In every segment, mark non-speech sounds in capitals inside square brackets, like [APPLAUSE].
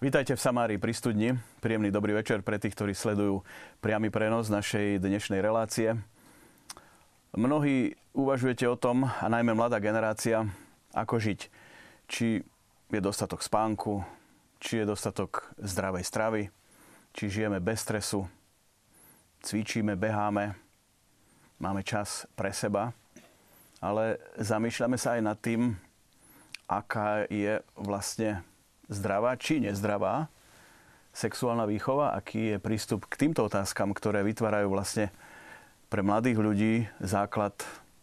Vítajte v Samári pri studni. Príjemný dobrý večer pre tých, ktorí sledujú priamy prenos našej dnešnej relácie. Mnohí uvažujete o tom, a najmä mladá generácia, ako žiť. Či je dostatok spánku, či je dostatok zdravej stravy, či žijeme bez stresu, cvičíme, beháme, máme čas pre seba, ale zamýšľame sa aj nad tým, aká je vlastne zdravá či nezdravá sexuálna výchova, aký je prístup k týmto otázkam, ktoré vytvárajú vlastne pre mladých ľudí základ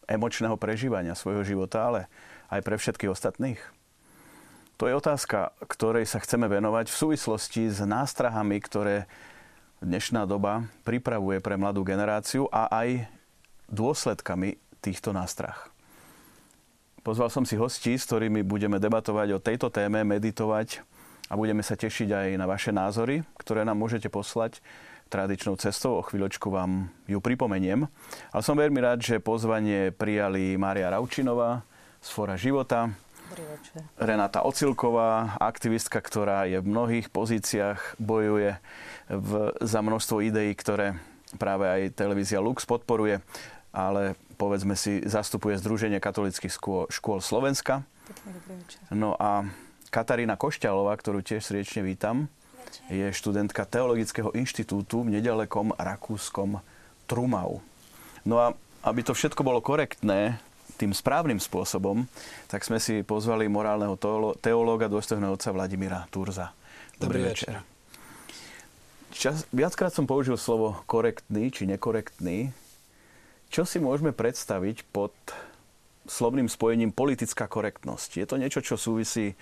emočného prežívania svojho života, ale aj pre všetkých ostatných? To je otázka, ktorej sa chceme venovať v súvislosti s nástrahami, ktoré dnešná doba pripravuje pre mladú generáciu a aj dôsledkami týchto nástrah. Pozval som si hostí, s ktorými budeme debatovať o tejto téme, meditovať a budeme sa tešiť aj na vaše názory, ktoré nám môžete poslať tradičnou cestou. O chvíľočku vám ju pripomeniem. Ale som veľmi rád, že pozvanie prijali Mária Raučinová z Fora života, Renata Ocilková, aktivistka, ktorá je v mnohých pozíciách, bojuje v, za množstvo ideí, ktoré práve aj televízia Lux podporuje, ale povedzme si, zastupuje Združenie katolických škôl, škôl Slovenska. No a Katarína Košťalová, ktorú tiež srdečne vítam, je študentka Teologického inštitútu v nedalekom rakúskom Trumau. No a aby to všetko bolo korektné, tým správnym spôsobom, tak sme si pozvali morálneho teológa, dôstojného otca Vladimíra Turza. Dobrý, Dobrý večer. Čas, viackrát som použil slovo korektný či nekorektný. Čo si môžeme predstaviť pod slovným spojením politická korektnosť? Je to niečo, čo súvisí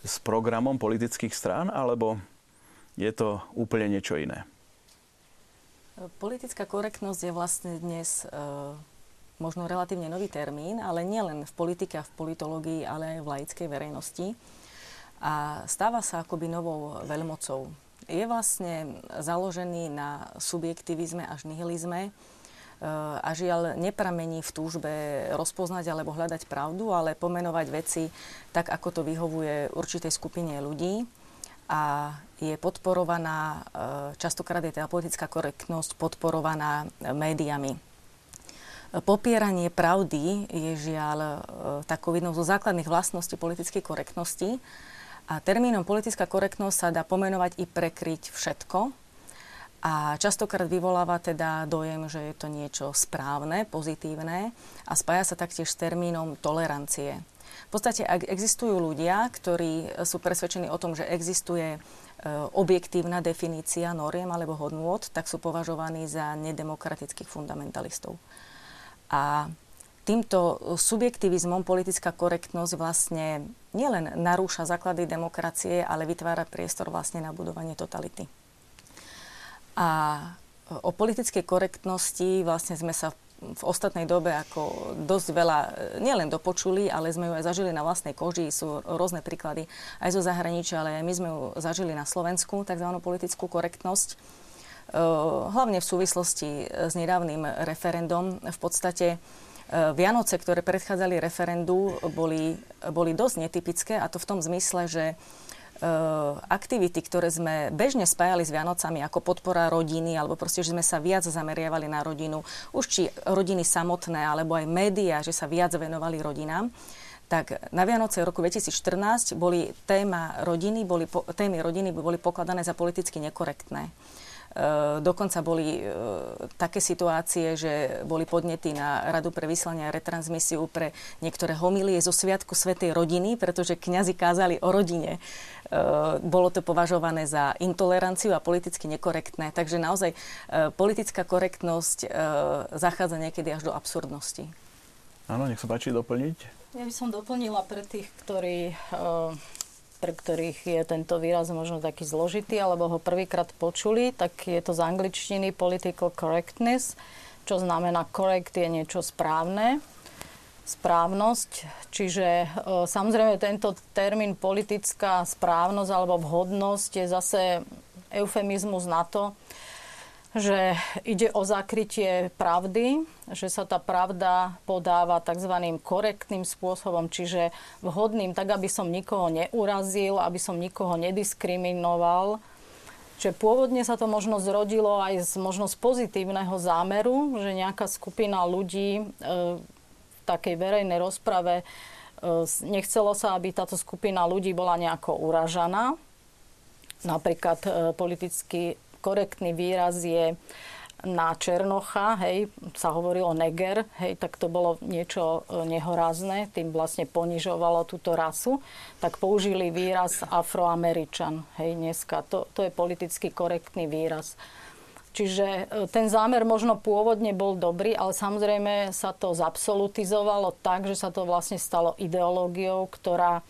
s programom politických strán, alebo je to úplne niečo iné? Politická korektnosť je vlastne dnes e, možno relatívne nový termín, ale nielen v politike a v politológii, ale aj v laickej verejnosti. A stáva sa akoby novou veľmocou. Je vlastne založený na subjektivizme až nihilizme, a žiaľ nepramení v túžbe rozpoznať alebo hľadať pravdu, ale pomenovať veci tak, ako to vyhovuje určitej skupine ľudí a je podporovaná, e, častokrát je teda politická korektnosť podporovaná médiami. Popieranie pravdy je žiaľ e, takou jednou zo základných vlastností politickej korektnosti. A termínom politická korektnosť sa dá pomenovať i prekryť všetko, a častokrát vyvoláva teda dojem, že je to niečo správne, pozitívne a spája sa taktiež s termínom tolerancie. V podstate, ak existujú ľudia, ktorí sú presvedčení o tom, že existuje e, objektívna definícia noriem alebo hodnôt, tak sú považovaní za nedemokratických fundamentalistov. A týmto subjektivizmom politická korektnosť vlastne nielen narúša základy demokracie, ale vytvára priestor vlastne na budovanie totality. A o politickej korektnosti vlastne sme sa v ostatnej dobe ako dosť veľa e, nielen dopočuli, ale sme ju aj zažili na vlastnej koži. Sú rôzne príklady aj zo zahraničia, ale aj my sme ju zažili na Slovensku, tzv. politickú korektnosť. E, hlavne v súvislosti s nedávnym referendum. V podstate e, Vianoce, ktoré predchádzali referendu, boli, boli dosť netypické a to v tom zmysle, že aktivity, ktoré sme bežne spájali s Vianocami ako podpora rodiny, alebo proste, že sme sa viac zameriavali na rodinu, už či rodiny samotné, alebo aj médiá, že sa viac venovali rodinám, tak na Vianoce roku 2014 boli téma rodiny, boli, témy rodiny boli pokladané za politicky nekorektné. E, dokonca boli e, také situácie, že boli podnety na Radu pre vyslanie a retransmisiu pre niektoré homilie zo Sviatku Svetej rodiny, pretože kňazi kázali o rodine. E, bolo to považované za intoleranciu a politicky nekorektné. Takže naozaj politická korektnosť zachádza niekedy až do absurdnosti. Áno, nech sa páči doplniť. Ja by som doplnila pre tých, ktorí pre ktorých je tento výraz možno taký zložitý, alebo ho prvýkrát počuli, tak je to z angličtiny political correctness, čo znamená correct je niečo správne, správnosť. Čiže e, samozrejme tento termín politická správnosť alebo vhodnosť je zase eufemizmus na to, že ide o zakrytie pravdy, že sa tá pravda podáva tzv. korektným spôsobom, čiže vhodným, tak aby som nikoho neurazil, aby som nikoho nediskriminoval. Čiže pôvodne sa to možno zrodilo aj z možno z pozitívneho zámeru, že nejaká skupina ľudí e, v takej verejnej rozprave e, nechcelo sa, aby táto skupina ľudí bola nejako uražaná. Napríklad e, politicky korektný výraz je na Černocha, hej, sa hovorilo neger, hej, tak to bolo niečo e, nehorázne, tým vlastne ponižovalo túto rasu, tak použili výraz afroameričan, hej, dneska. To, to je politicky korektný výraz. Čiže e, ten zámer možno pôvodne bol dobrý, ale samozrejme sa to zabsolutizovalo tak, že sa to vlastne stalo ideológiou, ktorá,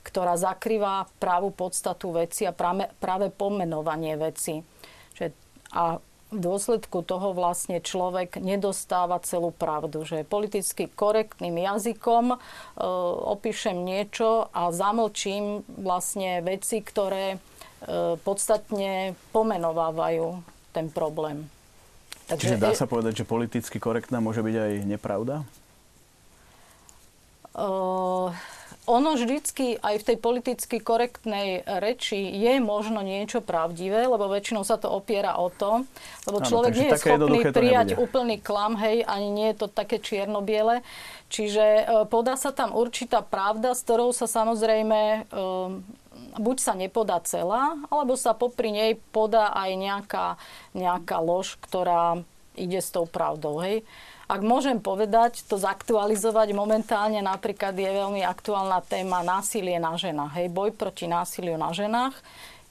ktorá zakrýva právu podstatu veci a práve, práve pomenovanie veci. A v dôsledku toho vlastne človek nedostáva celú pravdu. Že politicky korektným jazykom e, opíšem niečo a zamlčím vlastne veci, ktoré e, podstatne pomenovávajú ten problém. Takže Čiže dá sa povedať, že politicky korektná môže byť aj nepravda? Uh, ono vždycky aj v tej politicky korektnej reči je možno niečo pravdivé, lebo väčšinou sa to opiera o to, lebo človek nie je schopný prijať úplný klam, hej, ani nie je to také čierno-biele. Čiže e, podá sa tam určitá pravda, s ktorou sa samozrejme e, buď sa nepodá celá, alebo sa popri nej podá aj nejaká, nejaká lož, ktorá ide s tou pravdou. Hej. Ak môžem povedať, to zaktualizovať momentálne napríklad je veľmi aktuálna téma násilie na ženách. Hej, boj proti násiliu na ženách.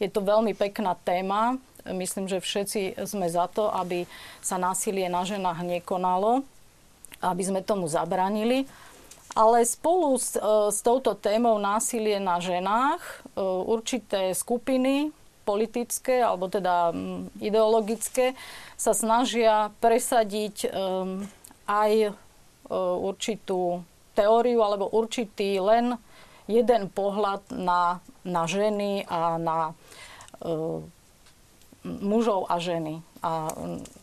Je to veľmi pekná téma. Myslím, že všetci sme za to, aby sa násilie na ženách nekonalo, aby sme tomu zabranili. Ale spolu s, e, s touto témou násilie na ženách e, určité skupiny politické alebo teda ideologické sa snažia presadiť aj e, určitú teóriu alebo určitý len jeden pohľad na, na ženy a na e, mužov a ženy. A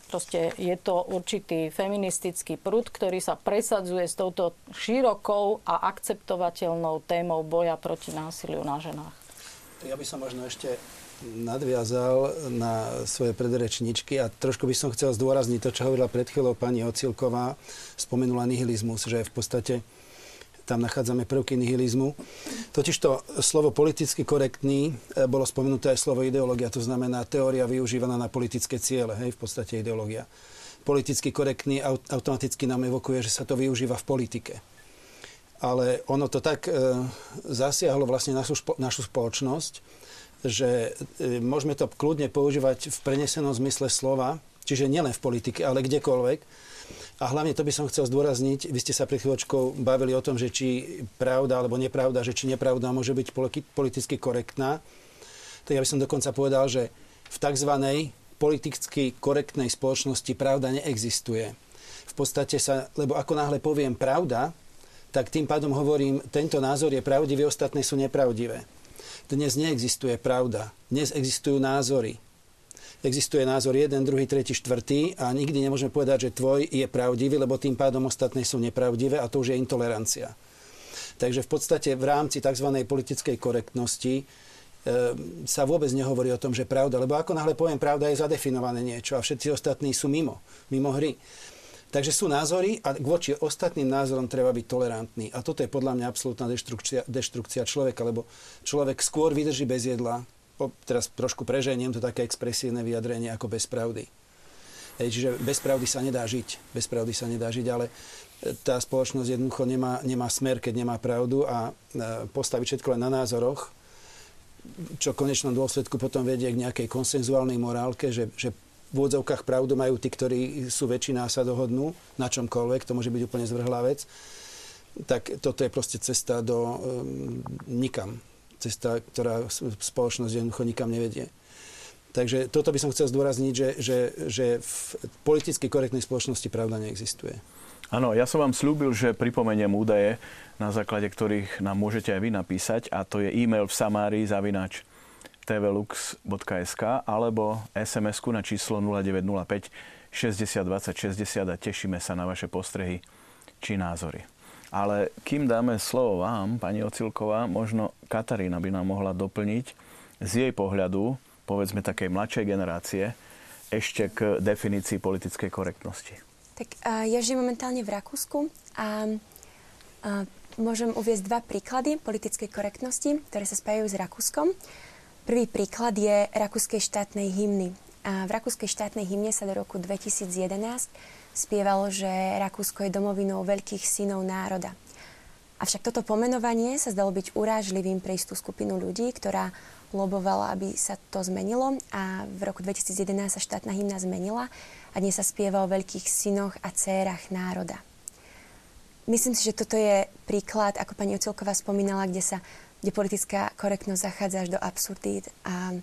proste je to určitý feministický prúd, ktorý sa presadzuje s touto širokou a akceptovateľnou témou boja proti násiliu na ženách. Ja by som možno ešte nadviazal na svoje predrečničky a trošku by som chcel zdôrazniť to, čo hovorila pred chvíľou pani Ocilková. Spomenula nihilizmus, že v podstate tam nachádzame prvky nihilizmu. Totiž to slovo politicky korektný e, bolo spomenuté aj slovo ideológia, to znamená teória využívaná na politické ciele, hej, v podstate ideológia. Politicky korektný automaticky nám evokuje, že sa to využíva v politike. Ale ono to tak e, zasiahlo vlastne našu, našu spoločnosť, že e, môžeme to kľudne používať v prenesenom zmysle slova, čiže nielen v politike, ale kdekoľvek. A hlavne to by som chcel zdôrazniť, vy ste sa pred chvíľočkou bavili o tom, že či pravda alebo nepravda, že či nepravda môže byť politicky korektná. Tak ja by som dokonca povedal, že v tzv. politicky korektnej spoločnosti pravda neexistuje. V podstate sa, lebo ako náhle poviem pravda, tak tým pádom hovorím, tento názor je pravdivý, ostatné sú nepravdivé. Dnes neexistuje pravda. Dnes existujú názory. Existuje názor jeden, druhý, tretí, štvrtý a nikdy nemôžeme povedať, že tvoj je pravdivý, lebo tým pádom ostatné sú nepravdivé a to už je intolerancia. Takže v podstate v rámci tzv. politickej korektnosti e, sa vôbec nehovorí o tom, že pravda, lebo ako náhle poviem pravda, je zadefinované niečo a všetci ostatní sú mimo, mimo hry. Takže sú názory a voči ostatným názorom treba byť tolerantný. A toto je podľa mňa absolútna deštrukcia, deštrukcia človeka, lebo človek skôr vydrží bez jedla, po, teraz trošku preženiem to také expresívne vyjadrenie ako bez pravdy. Hej, čiže bez pravdy sa nedá žiť. Bez pravdy sa nedá žiť, ale e, tá spoločnosť jednoducho nemá, nemá smer, keď nemá pravdu a e, postaviť všetko len na názoroch, čo v konečnom dôsledku potom vedie k nejakej konsenzuálnej morálke, že, že v úvodzovkách pravdu majú tí, ktorí sú väčšina a sa dohodnú na čomkoľvek, to môže byť úplne zvrhlá vec, tak toto je proste cesta do um, nikam. Cesta, ktorá spoločnosť jednoducho nikam nevedie. Takže toto by som chcel zdôrazniť, že, že, že v politicky korektnej spoločnosti pravda neexistuje. Áno, ja som vám slúbil, že pripomeniem údaje, na základe ktorých nám môžete aj vy napísať a to je e-mail v samári zavinač tvlux.sk alebo sms na číslo 0905 60 20 60 a tešíme sa na vaše postrehy či názory. Ale kým dáme slovo vám, pani Ocilková, možno Katarína by nám mohla doplniť z jej pohľadu, povedzme takej mladšej generácie, ešte k definícii politickej korektnosti. Tak ja žijem momentálne v Rakúsku a uh, môžem uviezť dva príklady politickej korektnosti, ktoré sa spájajú s Rakúskom. Prvý príklad je rakúskej štátnej hymny. A v rakúskej štátnej hymne sa do roku 2011 spievalo, že Rakúsko je domovinou veľkých synov národa. Avšak toto pomenovanie sa zdalo byť urážlivým pre istú skupinu ľudí, ktorá lobovala, aby sa to zmenilo a v roku 2011 sa štátna hymna zmenila a dnes sa spieva o veľkých synoch a cérach národa. Myslím si, že toto je príklad, ako pani Ocelková spomínala, kde sa kde politická korektnosť zachádza až do absurdít. A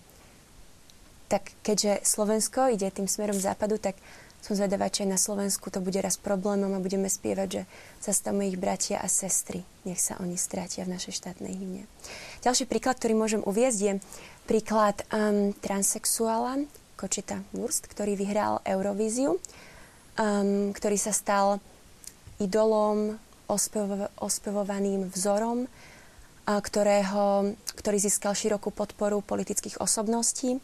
tak keďže Slovensko ide tým smerom západu, tak som zvedavá, či na Slovensku to bude raz problémom a budeme spievať, že zastavme ich bratia a sestry. Nech sa oni strátia v našej štátnej hymne. Ďalší príklad, ktorý môžem uviezť, je príklad um, transexuála Kočita Wurst, ktorý vyhral Eurovíziu, um, ktorý sa stal idolom, ospev- ospevovaným vzorom ktorého, ktorý získal širokú podporu politických osobností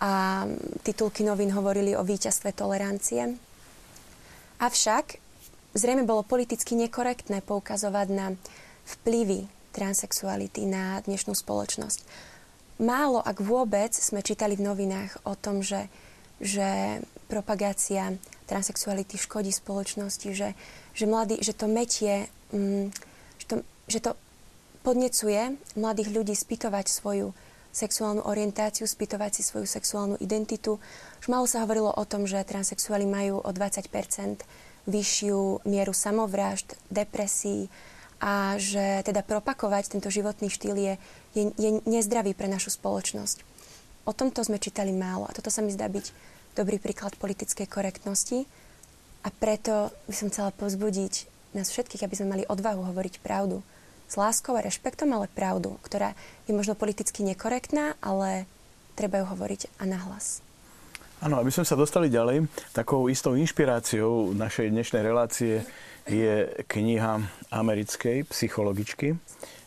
a titulky novín hovorili o víťazstve tolerancie. Avšak zrejme bolo politicky nekorektné poukazovať na vplyvy transexuality na dnešnú spoločnosť. Málo, ak vôbec, sme čítali v novinách o tom, že, že propagácia transexuality škodí spoločnosti, že, že, mladí, že to metie, mm, že, to, že to podnecuje mladých ľudí spýtovať svoju sexuálnu orientáciu, spýtovať si svoju sexuálnu identitu. Už malo sa hovorilo o tom, že transexuáli majú o 20% vyššiu mieru samovrážd, depresí a že teda propakovať tento životný štýl je, je, je nezdravý pre našu spoločnosť. O tomto sme čítali málo a toto sa mi zdá byť dobrý príklad politickej korektnosti a preto by som chcela pozbudiť nás všetkých, aby sme mali odvahu hovoriť pravdu s láskou a rešpektom, ale pravdu, ktorá je možno politicky nekorektná, ale treba ju hovoriť a nahlas. Áno, aby sme sa dostali ďalej, takou istou inšpiráciou našej dnešnej relácie je kniha americkej psychologičky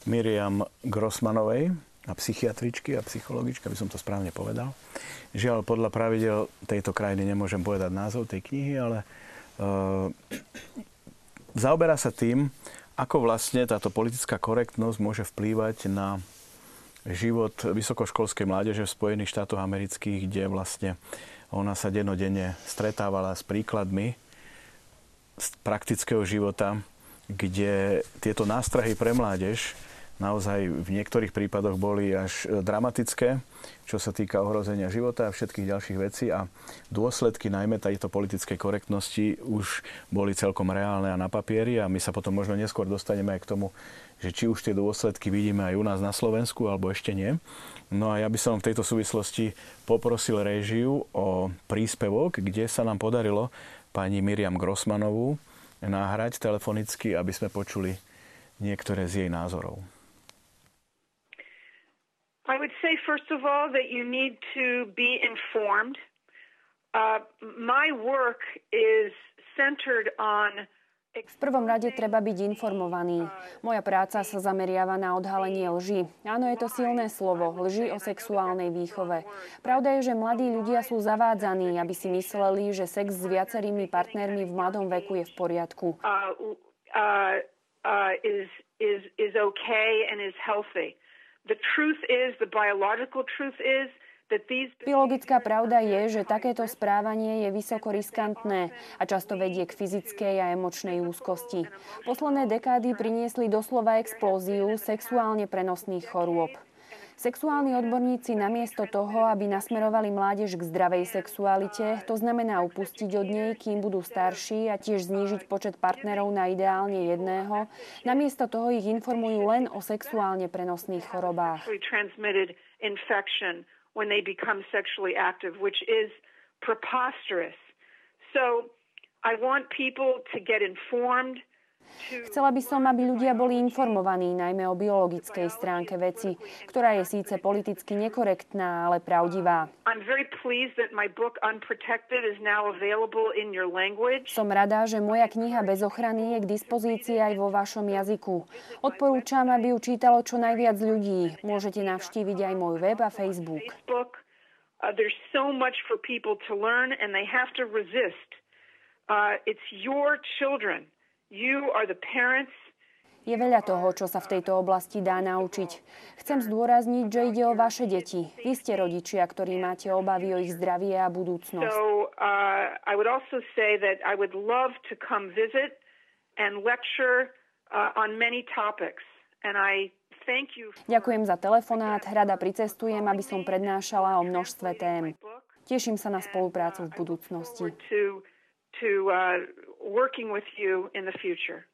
Miriam Grossmanovej a psychiatričky a psychologička, by som to správne povedal. Žiaľ, podľa pravidel tejto krajiny nemôžem povedať názov tej knihy, ale uh, zaoberá sa tým, ako vlastne táto politická korektnosť môže vplývať na život vysokoškolskej mládeže v Spojených štátoch amerických, kde vlastne ona sa denodenne stretávala s príkladmi z praktického života, kde tieto nástrahy pre mládež naozaj v niektorých prípadoch boli až e, dramatické, čo sa týka ohrozenia života a všetkých ďalších vecí a dôsledky najmä tejto politickej korektnosti už boli celkom reálne a na papieri a my sa potom možno neskôr dostaneme aj k tomu, že či už tie dôsledky vidíme aj u nás na Slovensku alebo ešte nie. No a ja by som v tejto súvislosti poprosil réžiu o príspevok, kde sa nám podarilo pani Miriam Grossmanovú náhrať telefonicky, aby sme počuli niektoré z jej názorov. I would say, first of all, that you need to be informed. Uh, my work is centered on v prvom rade treba byť informovaný. Moja práca sa zameriava na odhalenie lži. Áno, je to silné slovo, lži o sexuálnej výchove. Pravda je, že mladí ľudia sú zavádzaní, aby si mysleli, že sex s viacerými partnermi v mladom veku je v poriadku. Uh, uh, uh, is, is, is okay Biologická pravda je, že takéto správanie je vysoko riskantné a často vedie k fyzickej a emočnej úzkosti. Posledné dekády priniesli doslova explóziu sexuálne prenosných chorôb. Sexuálni odborníci namiesto toho, aby nasmerovali mládež k zdravej sexualite, to znamená upustiť od nej, kým budú starší a tiež znížiť počet partnerov na ideálne jedného, namiesto toho ich informujú len o sexuálne prenosných chorobách. when they become sexually active, which is preposterous. So I want people to get informed, Chcela by som, aby ľudia boli informovaní najmä o biologickej stránke veci, ktorá je síce politicky nekorektná, ale pravdivá. Som rada, že moja kniha bez ochrany je k dispozícii aj vo vašom jazyku. Odporúčam, aby ju čítalo čo najviac ľudí. Môžete navštíviť aj môj web a Facebook. Uh, there's so much for people to learn and they have to resist. Uh, it's your children Je veľa toho, čo sa v tejto oblasti dá naučiť. Chcem zdôrazniť, že ide o vaše deti. Vy ste rodičia, ktorí máte obavy o ich zdravie a budúcnosť. Uh, uh. Ďakujem za telefonát. Rada pricestujem, aby som prednášala o množstve tém. Teším sa na spoluprácu v budúcnosti. Working with you in the future.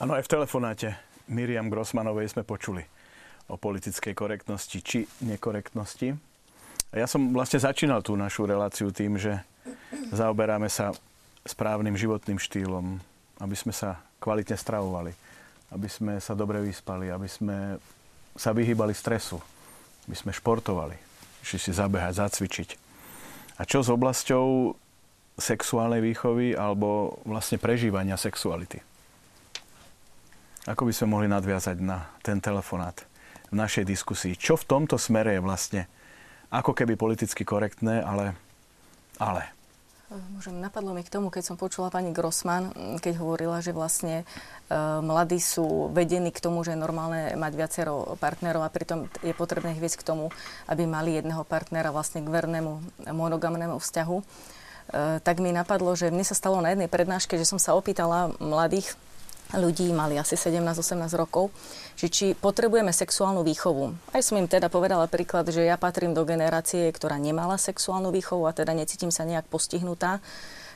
Áno, aj v telefonáte Miriam Grossmanovej sme počuli o politickej korektnosti či nekorektnosti. Ja som vlastne začínal tú našu reláciu tým, že zaoberáme sa správnym životným štýlom, aby sme sa kvalitne stravovali, aby sme sa dobre vyspali, aby sme sa vyhýbali stresu, by sme športovali, išli si zabehať, zacvičiť. A čo s oblasťou sexuálnej výchovy alebo vlastne prežívania sexuality? Ako by sme mohli nadviazať na ten telefonát v našej diskusii? Čo v tomto smere je vlastne ako keby politicky korektné, ale, ale Môžem, napadlo mi k tomu, keď som počula pani Grossman, keď hovorila, že vlastne e, mladí sú vedení k tomu, že je normálne mať viacero partnerov a pritom je potrebné ich viesť k tomu, aby mali jedného partnera vlastne k vernému monogamnému vzťahu. E, tak mi napadlo, že mne sa stalo na jednej prednáške, že som sa opýtala mladých ľudí, mali asi 17-18 rokov, že či potrebujeme sexuálnu výchovu. Aj som im teda povedala príklad, že ja patrím do generácie, ktorá nemala sexuálnu výchovu a teda necítim sa nejak postihnutá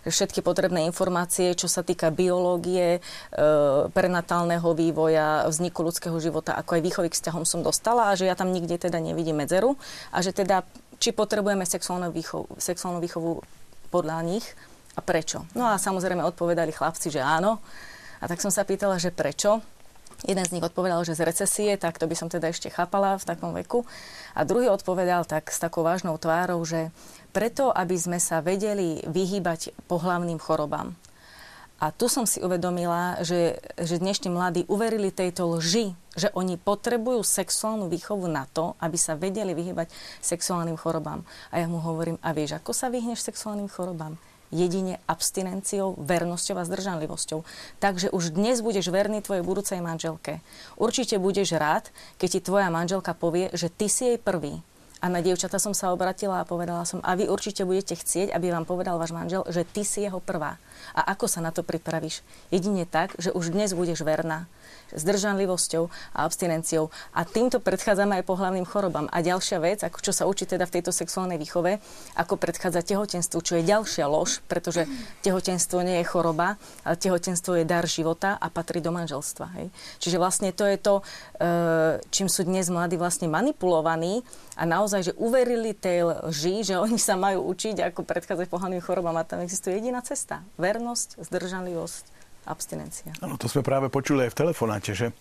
všetky potrebné informácie, čo sa týka biológie, e, prenatálneho vývoja, vzniku ľudského života, ako aj výchovy k vzťahom som dostala a že ja tam nikde teda nevidím medzeru a že teda či potrebujeme sexuálnu výchovu, sexuálnu výchovu podľa nich a prečo. No a samozrejme odpovedali chlapci, že áno. A tak som sa pýtala, že prečo. Jeden z nich odpovedal, že z recesie, tak to by som teda ešte chápala v takom veku. A druhý odpovedal tak s takou vážnou tvárou, že preto, aby sme sa vedeli vyhýbať pohlavným chorobám. A tu som si uvedomila, že, že dnešní mladí uverili tejto lži, že oni potrebujú sexuálnu výchovu na to, aby sa vedeli vyhybať sexuálnym chorobám. A ja mu hovorím, a vieš, ako sa vyhneš sexuálnym chorobám? Jedine abstinenciou, vernosťou a zdržanlivosťou. Takže už dnes budeš verný tvojej budúcej manželke. Určite budeš rád, keď ti tvoja manželka povie, že ty si jej prvý. A na dievčata som sa obratila a povedala som, a vy určite budete chcieť, aby vám povedal váš manžel, že ty si jeho prvá. A ako sa na to pripravíš? Jedine tak, že už dnes budeš verná zdržanlivosťou a abstinenciou. A týmto predchádzame aj pohľavným chorobám. A ďalšia vec, ako čo sa učí teda v tejto sexuálnej výchove, ako predchádza tehotenstvu, čo je ďalšia lož, pretože tehotenstvo nie je choroba, ale tehotenstvo je dar života a patrí do manželstva. Hej. Čiže vlastne to je to, e, čím sú dnes mladí vlastne manipulovaní a naozaj, že uverili tej lži, že oni sa majú učiť, ako predchádzať pohľadným chorobám a tam existuje jediná cesta. Vernosť, zdržanlivosť abstinencia. Áno, to sme práve počuli aj v telefonáte, že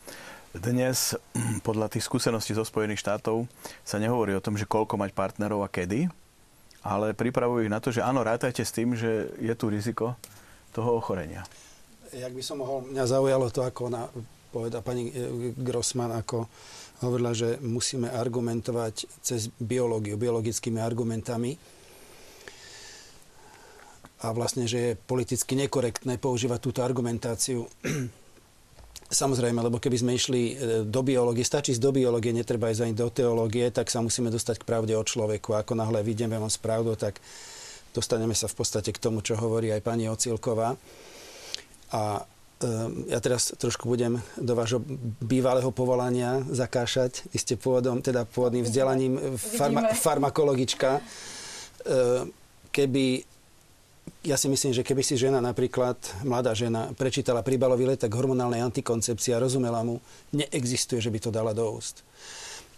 dnes hm, podľa tých skúseností zo Spojených štátov sa nehovorí o tom, že koľko mať partnerov a kedy, ale pripravujú ich na to, že áno, rátajte s tým, že je tu riziko toho ochorenia. Jak by som mohol, mňa zaujalo to, ako ona poveda pani e, Grossman, ako hovorila, že musíme argumentovať cez biológiu, biologickými argumentami a vlastne, že je politicky nekorektné používať túto argumentáciu. [CLEARS THROAT] Samozrejme, lebo keby sme išli e, do biológie, stačí z do biológie, netreba ísť ani do teológie, tak sa musíme dostať k pravde o človeku. Ako náhle vidíme vám správdu, tak dostaneme sa v podstate k tomu, čo hovorí aj pani Ocilková. A e, ja teraz trošku budem do vášho bývalého povolania zakášať. Vy ste pôvodom, teda pôvodným vzdelaním farma, farmakologička. E, keby ja si myslím, že keby si žena napríklad, mladá žena, prečítala príbalový letak hormonálnej antikoncepcie a rozumela mu, neexistuje, že by to dala do úst.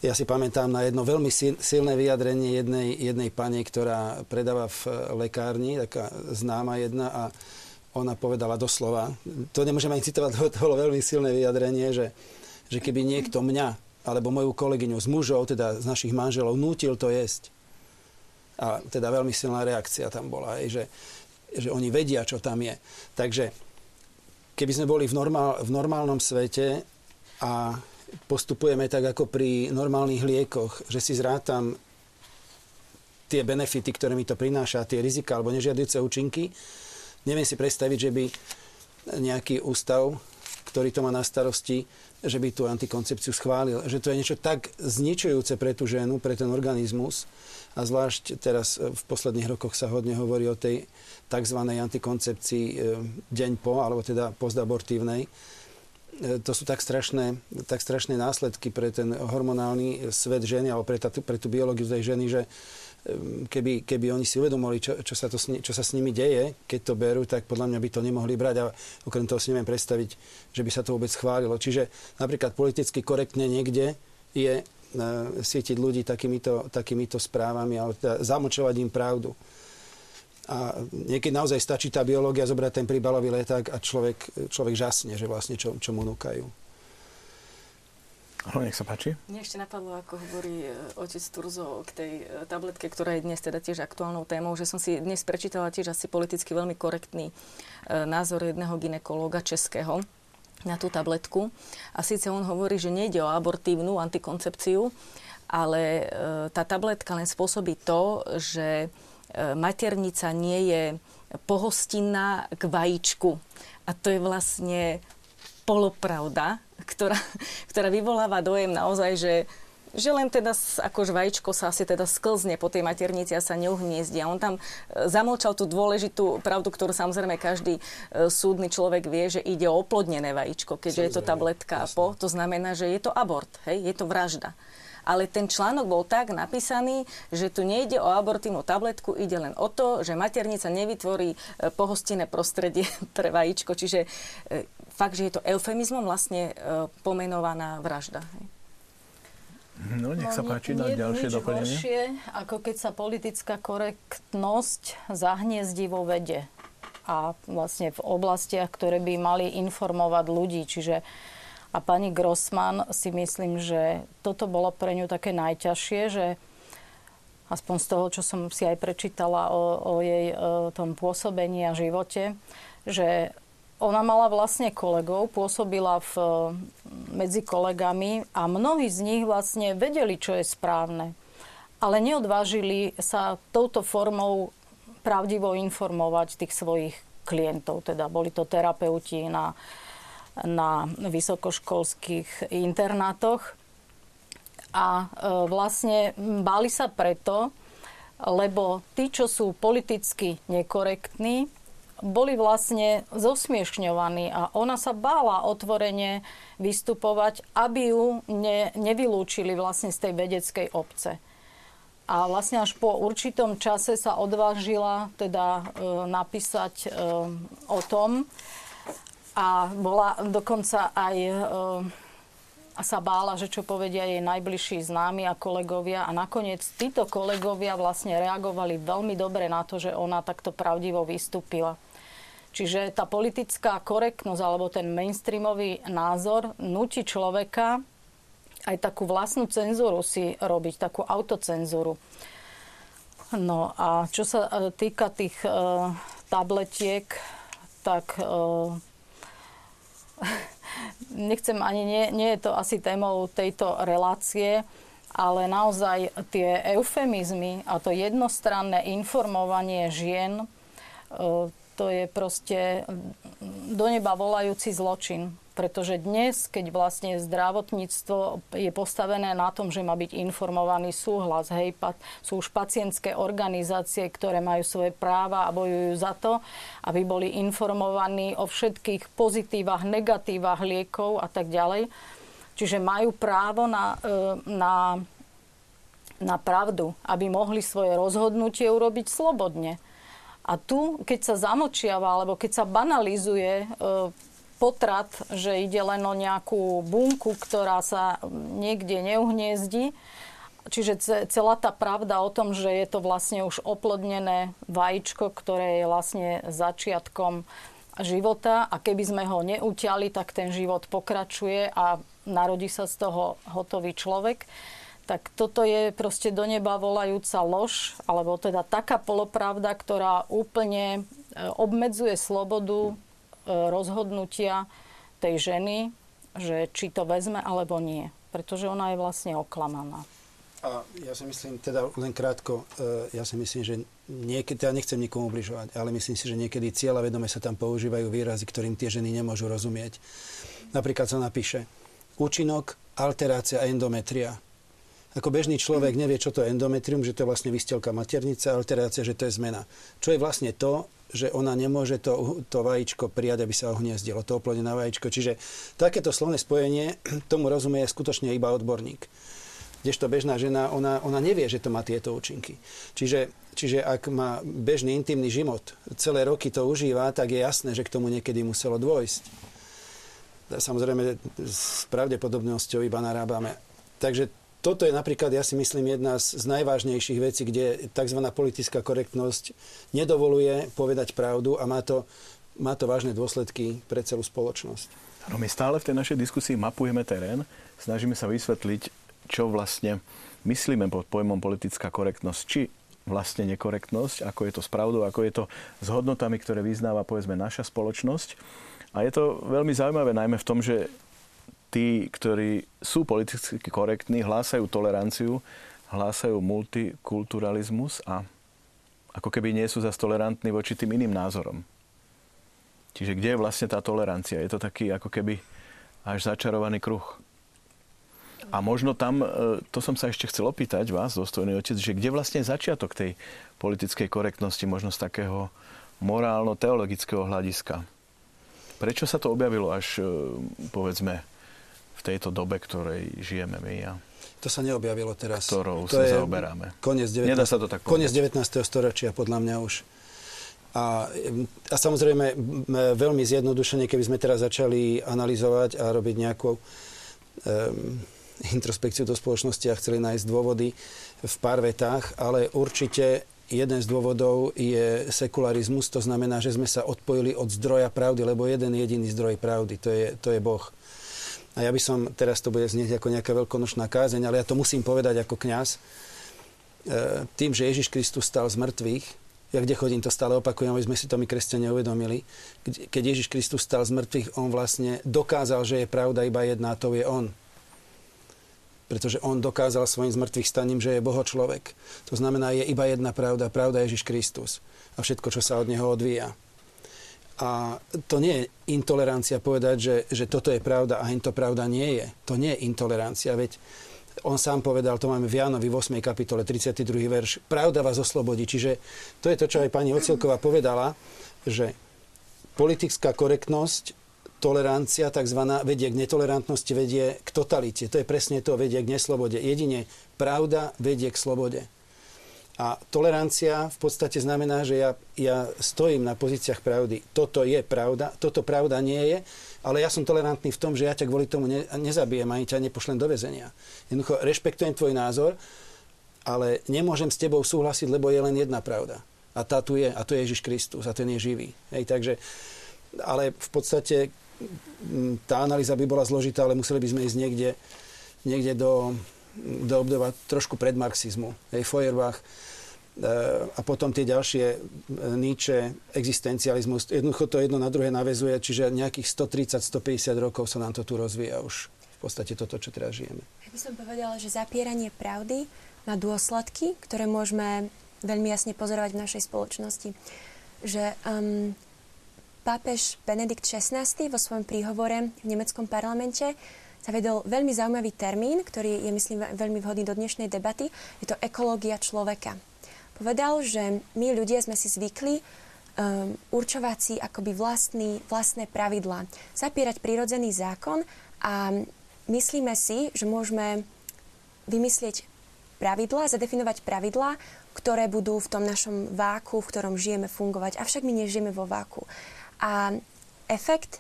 Ja si pamätám na jedno veľmi silné vyjadrenie jednej, jednej pani, ktorá predáva v lekárni, taká známa jedna a ona povedala doslova, to nemôžem ani citovať, to bolo veľmi silné vyjadrenie, že, že keby niekto mňa alebo moju kolegyňu z mužov, teda z našich manželov, nútil to jesť. A teda veľmi silná reakcia tam bola, aj, že, že oni vedia, čo tam je. Takže keby sme boli v, normál, v normálnom svete a postupujeme tak ako pri normálnych liekoch, že si zrátam tie benefity, ktoré mi to prináša, tie rizika alebo nežiaduce účinky. Neviem si predstaviť, že by nejaký ústav, ktorý to má na starosti, že by tú antikoncepciu schválil. Že to je niečo tak zničujúce pre tú ženu, pre ten organizmus. A zvlášť teraz v posledných rokoch sa hodne hovorí o tej tzv. antikoncepcii e, deň po, alebo teda postabortívnej E, to sú tak strašné, tak strašné následky pre ten hormonálny svet ženy alebo pre, tá, pre tú biológiu tej ženy, že keby, keby oni si uvedomili, čo, čo, sa to, čo sa s nimi deje, keď to berú, tak podľa mňa by to nemohli brať a okrem toho si neviem predstaviť, že by sa to vôbec schválilo. Čiže napríklad politicky korektne niekde je sietiť ľudí takýmito, takýmito správami, ale teda zamočovať im pravdu. A niekedy naozaj stačí tá biológia zobrať ten príbalový leták a človek, človek žasne, že vlastne čo, čo mu núkajú. No, nech sa páči. Mne ešte napadlo, ako hovorí e, otec Turzo k tej e, tabletke, ktorá je dnes teda tiež aktuálnou témou, že som si dnes prečítala tiež asi politicky veľmi korektný e, názor jedného ginekológa českého na tú tabletku. A síce on hovorí, že nejde o abortívnu antikoncepciu, ale tá tabletka len spôsobí to, že E, maternica nie je pohostinná k vajíčku. A to je vlastne polopravda, ktorá, [LAUGHS] ktorá vyvoláva dojem naozaj, že že len teda akož vajíčko sa asi teda sklzne po tej maternici a sa neuhniezdi. A on tam e, zamlčal tú dôležitú pravdu, ktorú samozrejme každý e, súdny človek vie, že ide o oplodnené vajíčko, keďže je to tabletka po. To znamená, že je to abort, hej? je to vražda ale ten článok bol tak napísaný, že tu nejde o abortívnu tabletku, ide len o to, že maternica nevytvorí e, pohostinné prostredie [LAUGHS] pre vajíčko. Čiže fakt, že je to eufemizmom vlastne pomenovaná vražda. No, nech sa no, páči dať ďalšie nič doplnenie. Horšie, ako keď sa politická korektnosť zahniezdí vo vede a vlastne v oblastiach, ktoré by mali informovať ľudí. Čiže a pani Grossman si myslím, že toto bolo pre ňu také najťažšie, že aspoň z toho, čo som si aj prečítala o, o jej o tom pôsobení a živote, že ona mala vlastne kolegov, pôsobila v, medzi kolegami a mnohí z nich vlastne vedeli, čo je správne. Ale neodvážili sa touto formou pravdivo informovať tých svojich klientov. Teda boli to terapeuti na na vysokoškolských internátoch. A e, vlastne báli sa preto, lebo tí, čo sú politicky nekorektní, boli vlastne zosmiešňovaní a ona sa bála otvorene vystupovať, aby ju ne, nevylúčili vlastne z tej vedeckej obce. A vlastne až po určitom čase sa odvážila teda e, napísať e, o tom, a bola dokonca aj a sa bála, že čo povedia jej najbližší známi a kolegovia. A nakoniec títo kolegovia vlastne reagovali veľmi dobre na to, že ona takto pravdivo vystúpila. Čiže tá politická korektnosť alebo ten mainstreamový názor nutí človeka aj takú vlastnú cenzúru si robiť, takú autocenzúru. No a čo sa e, týka tých uh, tabletiek, tak uh, [LAUGHS] nechcem ani, nie, nie je to asi témou tejto relácie, ale naozaj tie eufemizmy a to jednostranné informovanie žien, e, to je proste do neba volajúci zločin. Pretože dnes, keď vlastne zdravotníctvo je postavené na tom, že má byť informovaný súhlas, hej, sú už pacientské organizácie, ktoré majú svoje práva a bojujú za to, aby boli informovaní o všetkých pozitívach, negatívach liekov a tak ďalej. Čiže majú právo na, e, na, na pravdu, aby mohli svoje rozhodnutie urobiť slobodne. A tu, keď sa zamočiava, alebo keď sa banalizuje e, potrat, že ide len o nejakú bunku, ktorá sa niekde neuhniezdi. Čiže celá tá pravda o tom, že je to vlastne už oplodnené vajíčko, ktoré je vlastne začiatkom života a keby sme ho neutiali, tak ten život pokračuje a narodí sa z toho hotový človek. Tak toto je proste do neba volajúca lož, alebo teda taká polopravda, ktorá úplne e, obmedzuje slobodu e, rozhodnutia tej ženy, že či to vezme alebo nie. Pretože ona je vlastne oklamaná. A ja si myslím, teda len krátko, e, ja si myslím, že niekedy, ja nechcem nikomu ubližovať, ale myslím si, že niekedy cieľa vedome sa tam používajú výrazy, ktorým tie ženy nemôžu rozumieť. Napríklad sa napíše účinok, alterácia endometria. Ako bežný človek nevie, čo to je endometrium, že to je vlastne vystelka maternice, alterácia, že to je zmena. Čo je vlastne to, že ona nemôže to, to vajíčko prijať, aby sa ohniezdilo, to oplodnené vajíčko. Čiže takéto slovné spojenie, [CLEARS THROAT] tomu rozumie skutočne iba odborník kdežto bežná žena, ona, ona nevie, že to má tieto účinky. Čiže, čiže ak má bežný intimný život, celé roky to užíva, tak je jasné, že k tomu niekedy muselo dôjsť. Samozrejme, s pravdepodobnosťou iba narábame. Takže toto je napríklad, ja si myslím, jedna z najvážnejších vecí, kde tzv. politická korektnosť nedovoluje povedať pravdu a má to, má to vážne dôsledky pre celú spoločnosť. No my stále v tej našej diskusii mapujeme terén, snažíme sa vysvetliť, čo vlastne myslíme pod pojmom politická korektnosť, či vlastne nekorektnosť, ako je to s pravdou, ako je to s hodnotami, ktoré vyznáva povedzme naša spoločnosť. A je to veľmi zaujímavé najmä v tom, že tí, ktorí sú politicky korektní, hlásajú toleranciu, hlásajú multikulturalizmus a ako keby nie sú zase tolerantní voči tým iným názorom. Čiže kde je vlastne tá tolerancia? Je to taký ako keby až začarovaný kruh. A možno tam, e, to som sa ešte chcel opýtať vás, dostojný otec, že kde vlastne je začiatok tej politickej korektnosti, možno z takého morálno-teologického hľadiska? Prečo sa to objavilo až, e, povedzme, tejto dobe, ktorej žijeme my a to sa neobjavilo teraz. Ktorou to sa zaoberáme. Koniec 19. Nedá sa to tak Koniec 19. storočia, podľa mňa už. A, a samozrejme, veľmi zjednodušene, keby sme teraz začali analyzovať a robiť nejakú um, introspekciu do spoločnosti a chceli nájsť dôvody v pár vetách, ale určite jeden z dôvodov je sekularizmus, to znamená, že sme sa odpojili od zdroja pravdy, lebo jeden jediný zdroj pravdy, to je, to je Boh. A ja by som, teraz to bude znieť ako nejaká veľkonočná kázeň, ale ja to musím povedať ako kňaz. E, tým, že Ježiš Kristus stal z mŕtvych, ja kde chodím, to stále opakujem, aby sme si to my kresťania uvedomili. Keď Ježiš Kristus stal z mŕtvych, on vlastne dokázal, že je pravda iba jedna, a to je on pretože on dokázal svojim zmrtvých staním, že je Boho človek. To znamená, je iba jedna pravda, pravda Ježiš Kristus a všetko, čo sa od neho odvíja. A to nie je intolerancia povedať, že, že toto je pravda a to pravda nie je. To nie je intolerancia, veď on sám povedal, to máme v Jánovi v 8. kapitole, 32. verš, pravda vás oslobodí. Čiže to je to, čo aj pani Ocilková povedala, že politická korektnosť tolerancia tzv. vedie k netolerantnosti, vedie k totalite. To je presne to, vedie k neslobode. Jedine pravda vedie k slobode. A tolerancia v podstate znamená, že ja, ja stojím na pozíciách pravdy. Toto je pravda, toto pravda nie je, ale ja som tolerantný v tom, že ja ťa kvôli tomu ne, nezabijem ani ťa nepošlem do väzenia. Jednoducho rešpektujem tvoj názor, ale nemôžem s tebou súhlasiť, lebo je len jedna pravda. A tá tu je, a to je Ježiš Kristus, a ten je živý. Hej, takže, ale v podstate tá analýza by bola zložitá, ale museli by sme ísť niekde, niekde do, do obdoba trošku pred marxizmu. Hej, Feuerbach e, a potom tie ďalšie e, Nietzsche, existencializmus. Jednoducho to jedno na druhé navezuje, čiže nejakých 130-150 rokov sa nám to tu rozvíja už v podstate toto, čo teraz žijeme. Ja by som povedala, že zapieranie pravdy má dôsledky, ktoré môžeme veľmi jasne pozorovať v našej spoločnosti. Že um, Pápež Benedikt XVI vo svojom príhovore v nemeckom parlamente zavedol veľmi zaujímavý termín, ktorý je, myslím, veľmi vhodný do dnešnej debaty. Je to ekológia človeka. Povedal, že my ľudia sme si zvykli um, určovať si akoby vlastný, vlastné pravidlá, zapierať prírodzený zákon a myslíme si, že môžeme vymyslieť pravidlá, zadefinovať pravidlá, ktoré budú v tom našom váku, v ktorom žijeme, fungovať. Avšak my nežijeme vo váku. A efekt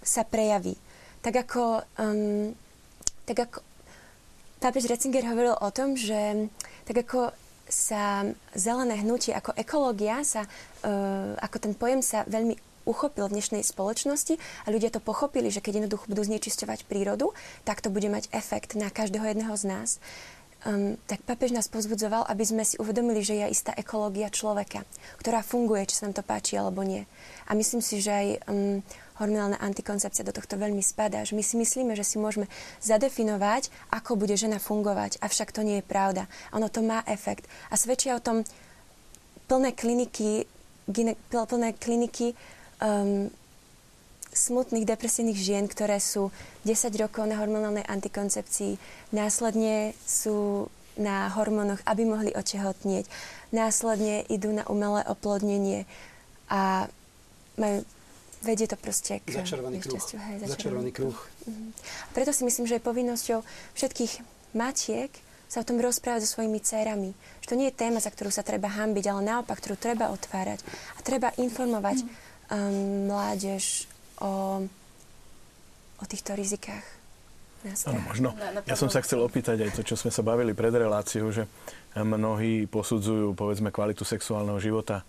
sa prejaví. Tak ako, um, tak ako pápež Ratzinger hovoril o tom, že tak ako sa zelené hnutie ako ekológia, sa, uh, ako ten pojem sa veľmi uchopil v dnešnej spoločnosti a ľudia to pochopili, že keď jednoducho budú znečisťovať prírodu, tak to bude mať efekt na každého jedného z nás. Um, tak papež nás pozbudzoval, aby sme si uvedomili, že je istá ekológia človeka, ktorá funguje, či sa nám to páči alebo nie. A myslím si, že aj um, hormonálna antikoncepcia do tohto veľmi spadá. Že my si myslíme, že si môžeme zadefinovať, ako bude žena fungovať, avšak to nie je pravda. Ono to má efekt. A svedčia o tom plné kliniky, gine, plné kliniky um, smutných, depresívnych žien, ktoré sú 10 rokov na hormonálnej antikoncepcii, následne sú na hormónoch, aby mohli otehotnieť, následne idú na umelé oplodnenie a majú vedie to proste k začarovaný kruh. Hej, začarovaný, začarovaný kruh. Uh-huh. Preto si myslím, že je povinnosťou všetkých matiek sa o tom rozprávať so svojimi dcerami. Že to nie je téma, za ktorú sa treba hambiť, ale naopak, ktorú treba otvárať. A treba informovať um, mládež o, o týchto rizikách. Áno, možno. Ja som sa chcel opýtať aj to, čo sme sa bavili pred reláciou, že mnohí posudzujú, povedzme, kvalitu sexuálneho života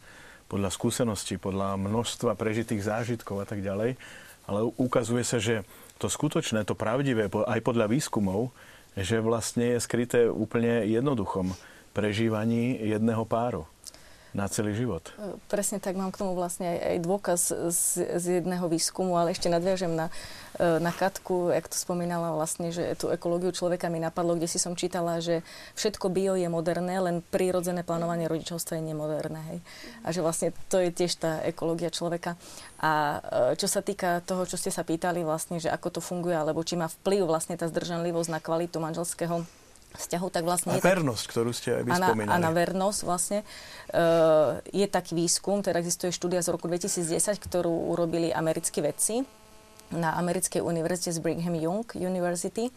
podľa skúseností, podľa množstva prežitých zážitkov a tak ďalej. Ale ukazuje sa, že to skutočné, to pravdivé, aj podľa výskumov, že vlastne je skryté úplne jednoduchom prežívaní jedného páru na celý život. E, presne tak, mám k tomu vlastne aj, aj dôkaz z, z jedného výskumu, ale ešte nadviažem na, e, na Katku, jak to spomínala vlastne, že tú ekológiu človeka mi napadlo, kde si som čítala, že všetko bio je moderné, len prírodzené plánovanie rodičovstva je nemoderné. Hej? A že vlastne to je tiež tá ekológia človeka. A e, čo sa týka toho, čo ste sa pýtali vlastne, že ako to funguje, alebo či má vplyv vlastne tá zdržanlivosť na kvalitu manželského vzťahu, tak vlastne... A vernosť, tak, ktorú ste aj vy a na, a na vernosť vlastne. Uh, je taký výskum, teda existuje štúdia z roku 2010, ktorú urobili americkí vedci na americkej univerzite z Brigham Young University.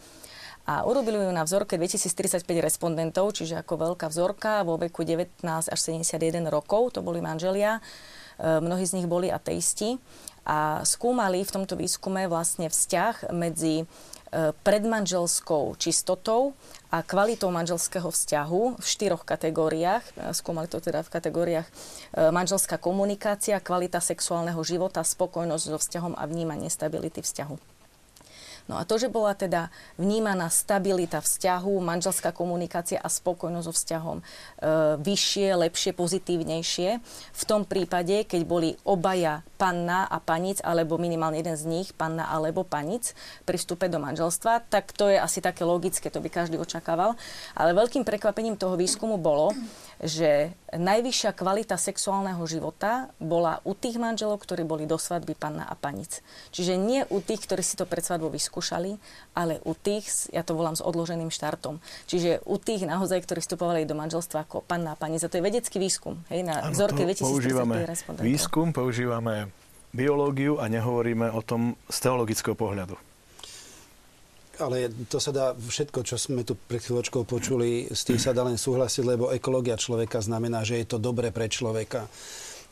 A urobili ju na vzorke 2035 respondentov, čiže ako veľká vzorka vo veku 19 až 71 rokov, to boli manželia, uh, mnohí z nich boli ateisti. A skúmali v tomto výskume vlastne vzťah medzi E, predmanželskou čistotou a kvalitou manželského vzťahu v štyroch kategóriách. E, skúmali to teda v kategóriách e, manželská komunikácia, kvalita sexuálneho života, spokojnosť so vzťahom a vnímanie stability vzťahu. No a to, že bola teda vnímaná stabilita vzťahu, manželská komunikácia a spokojnosť so vzťahom e, vyššie, lepšie, pozitívnejšie, v tom prípade, keď boli obaja panna a panic, alebo minimálne jeden z nich, panna alebo panic, pri vstupe do manželstva, tak to je asi také logické, to by každý očakával. Ale veľkým prekvapením toho výskumu bolo, že najvyššia kvalita sexuálneho života bola u tých manželov, ktorí boli do svadby panna a panic. Čiže nie u tých, ktorí si to pred svadbou vyskúšali, ale u tých, ja to volám s odloženým štartom. Čiže u tých naozaj, ktorí vstupovali do manželstva ako panna a panic. A to je vedecký výskum. Hej, na ano, vzorke 2035 Výskum, používame biológiu a nehovoríme o tom z teologického pohľadu. Ale to sa dá, všetko, čo sme tu pred chvíľočkou počuli, s tým sa dá len súhlasiť, lebo ekológia človeka znamená, že je to dobre pre človeka.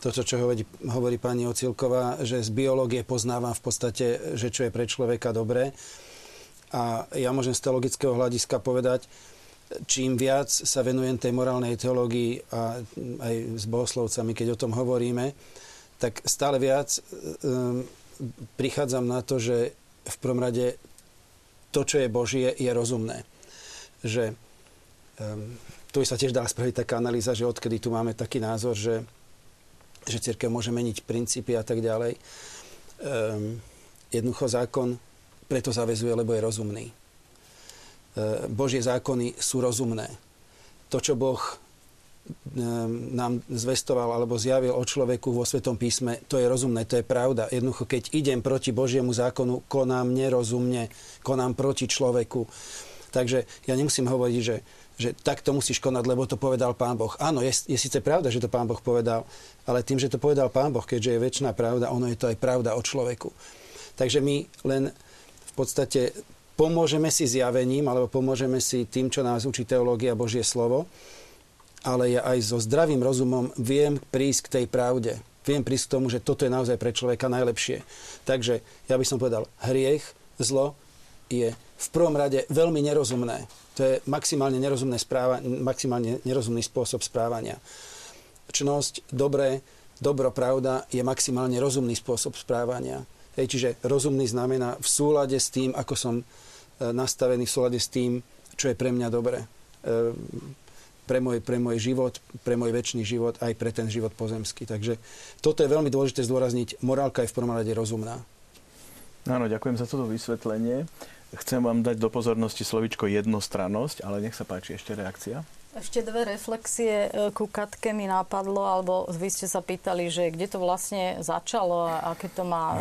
To, čo hovorí, hovorí pani Ocilková, že z biológie poznávam v podstate, že čo je pre človeka dobré. A ja môžem z teologického hľadiska povedať, čím viac sa venujem tej morálnej teológii a aj s bohoslovcami, keď o tom hovoríme, tak stále viac um, prichádzam na to, že v prvom rade to, čo je Božie, je rozumné. Že um, tu sa tiež dá spraviť taká analýza, že odkedy tu máme taký názor, že, že církev môže meniť princípy a tak ďalej. Um, jednoducho zákon preto zavezuje, lebo je rozumný. Uh, Božie zákony sú rozumné. To, čo Boh Ehm, nám zvestoval alebo zjavil o človeku vo Svetom písme, to je rozumné, to je pravda. Jednoducho, keď idem proti Božiemu zákonu, konám nerozumne, konám proti človeku. Takže ja nemusím hovoriť, že, že takto musíš konať, lebo to povedal Pán Boh. Áno, je, je síce pravda, že to Pán Boh povedal, ale tým, že to povedal Pán Boh, keďže je väčšiná pravda, ono je to aj pravda o človeku. Takže my len v podstate pomôžeme si zjavením, alebo pomôžeme si tým, čo nás učí teológia Božie slovo, ale ja aj so zdravým rozumom viem prísť k tej pravde. viem prísť k tomu, že toto je naozaj pre človeka najlepšie. Takže ja by som povedal, hriech, zlo je v prvom rade veľmi nerozumné. To je maximálne, nerozumné správa, maximálne nerozumný spôsob správania. Čnosť, dobré, dobro, pravda je maximálne rozumný spôsob správania. Hej, čiže rozumný znamená v súlade s tým, ako som e, nastavený, v súlade s tým, čo je pre mňa dobré. Pre môj, pre môj život, pre môj väčší život, aj pre ten život pozemský. Takže toto je veľmi dôležité zdôrazniť. Morálka je v prvom rade rozumná. Áno, ďakujem za toto vysvetlenie. Chcem vám dať do pozornosti slovičko jednostrannosť, ale nech sa páči ešte reakcia. Ešte dve reflexie e, ku Katke mi napadlo, alebo vy ste sa pýtali, že kde to vlastne začalo a aké to má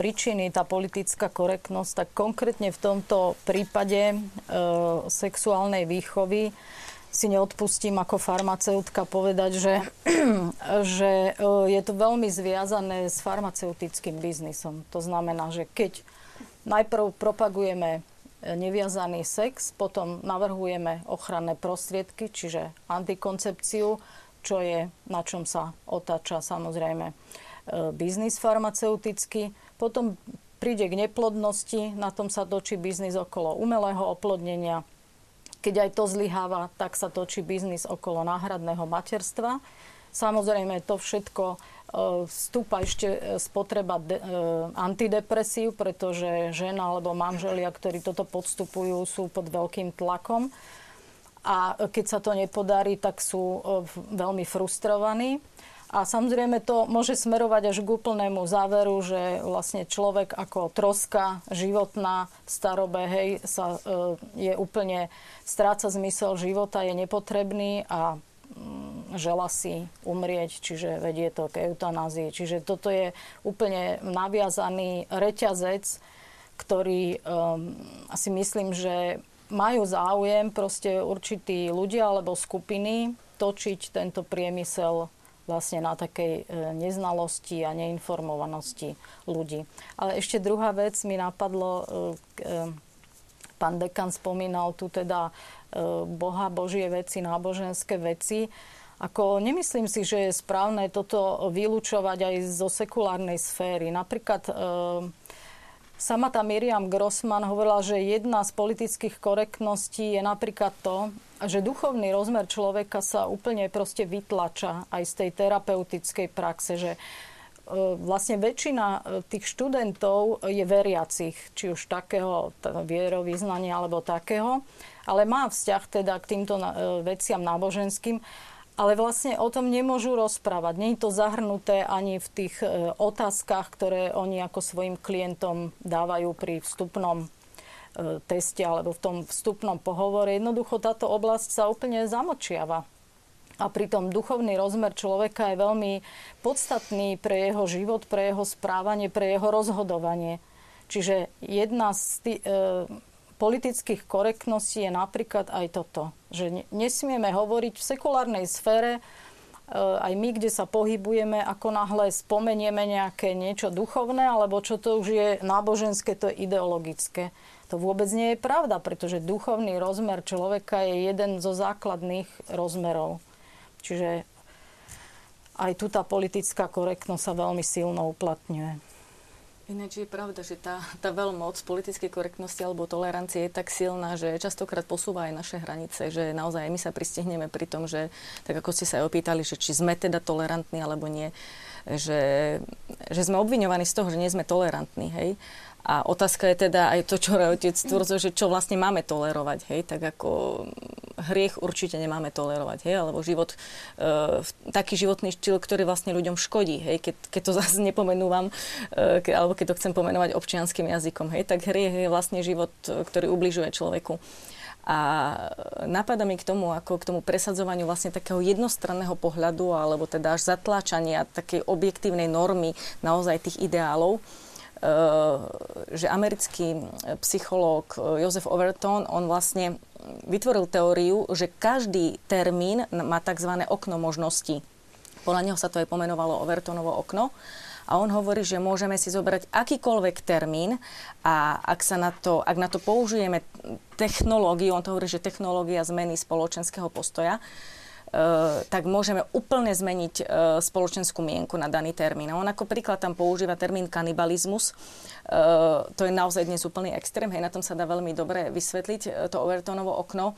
príčiny, tá politická korektnosť, tak konkrétne v tomto prípade e, sexuálnej výchovy si neodpustím ako farmaceutka povedať, že, [CLEARS THROAT] že e, je to veľmi zviazané s farmaceutickým biznisom. To znamená, že keď najprv propagujeme neviazaný sex, potom navrhujeme ochranné prostriedky, čiže antikoncepciu, čo je, na čom sa otáča samozrejme e, biznis farmaceutický. Potom príde k neplodnosti, na tom sa točí biznis okolo umelého oplodnenia. Keď aj to zlyháva, tak sa točí biznis okolo náhradného materstva. Samozrejme, to všetko vstúpa ešte e, spotreba de, e, antidepresív, pretože žena alebo manželia, ktorí toto podstupujú, sú pod veľkým tlakom. A keď sa to nepodarí, tak sú e, veľmi frustrovaní. A samozrejme to môže smerovať až k úplnému záveru, že vlastne človek ako troska životná v starobe, hej, sa, je úplne, stráca zmysel života, je nepotrebný a Mm, žela si umrieť, čiže vedie to k eutanázii. Čiže toto je úplne naviazaný reťazec, ktorý um, asi myslím, že majú záujem proste určití ľudia alebo skupiny točiť tento priemysel vlastne na takej e, neznalosti a neinformovanosti ľudí. Ale ešte druhá vec mi napadlo, e, e, pán dekan spomínal tu teda Boha, Božie veci, náboženské veci. Ako nemyslím si, že je správne toto vylúčovať aj zo sekulárnej sféry. Napríklad sama tá Miriam Grossman hovorila, že jedna z politických korektností je napríklad to, že duchovný rozmer človeka sa úplne proste vytlača aj z tej terapeutickej praxe, že e, vlastne väčšina e, tých študentov je veriacich, či už takého vierovýznania alebo takého ale má vzťah teda k týmto e, veciam náboženským, ale vlastne o tom nemôžu rozprávať. Nie je to zahrnuté ani v tých e, otázkach, ktoré oni ako svojim klientom dávajú pri vstupnom e, teste alebo v tom vstupnom pohovore. Jednoducho táto oblasť sa úplne zamočiava. A pritom duchovný rozmer človeka je veľmi podstatný pre jeho život, pre jeho správanie, pre jeho rozhodovanie. Čiže jedna z tý, e, politických korektností je napríklad aj toto, že nesmieme hovoriť v sekulárnej sfére, e, aj my, kde sa pohybujeme, ako náhle spomenieme nejaké niečo duchovné, alebo čo to už je náboženské, to je ideologické. To vôbec nie je pravda, pretože duchovný rozmer človeka je jeden zo základných rozmerov. Čiže aj tu tá politická korektnosť sa veľmi silno uplatňuje. Ináč je pravda, že tá, tá veľmoc politickej korektnosti alebo tolerancie je tak silná, že častokrát posúva aj naše hranice, že naozaj my sa pristihneme pri tom, že tak ako ste sa aj opýtali, že či sme teda tolerantní alebo nie, že, že sme obviňovaní z toho, že nie sme tolerantní, hej. A otázka je teda aj to, čo otec tvrdzuje, že čo vlastne máme tolerovať, hej, tak ako hriech určite nemáme tolerovať, hej, alebo život, e, taký životný štýl, ktorý vlastne ľuďom škodí, hej, keď, keď to [LAUGHS] zase nepomenúvam, e, ke, alebo keď to chcem pomenovať občianským jazykom, hej, tak hriech je vlastne život, ktorý ubližuje človeku. A napadá mi k tomu, ako k tomu presadzovaniu vlastne takého jednostranného pohľadu, alebo teda až zatláčania takej objektívnej normy naozaj tých ideálov, že americký psychológ eh, Joseph Overton, on vlastne vytvoril teóriu, že každý termín má tzv. okno možností. Podľa neho sa to aj pomenovalo Overtonovo okno. A on hovorí, že môžeme si zobrať akýkoľvek termín a ak, sa na to, ak na to použijeme technológiu, on to hovorí, že technológia zmeny spoločenského postoja, tak môžeme úplne zmeniť e, spoločenskú mienku na daný termín. A on ako príklad tam používa termín kanibalizmus. To je naozaj dnes úplný extrém. Hej, na tom sa dá veľmi dobre vysvetliť to Overtonovo okno.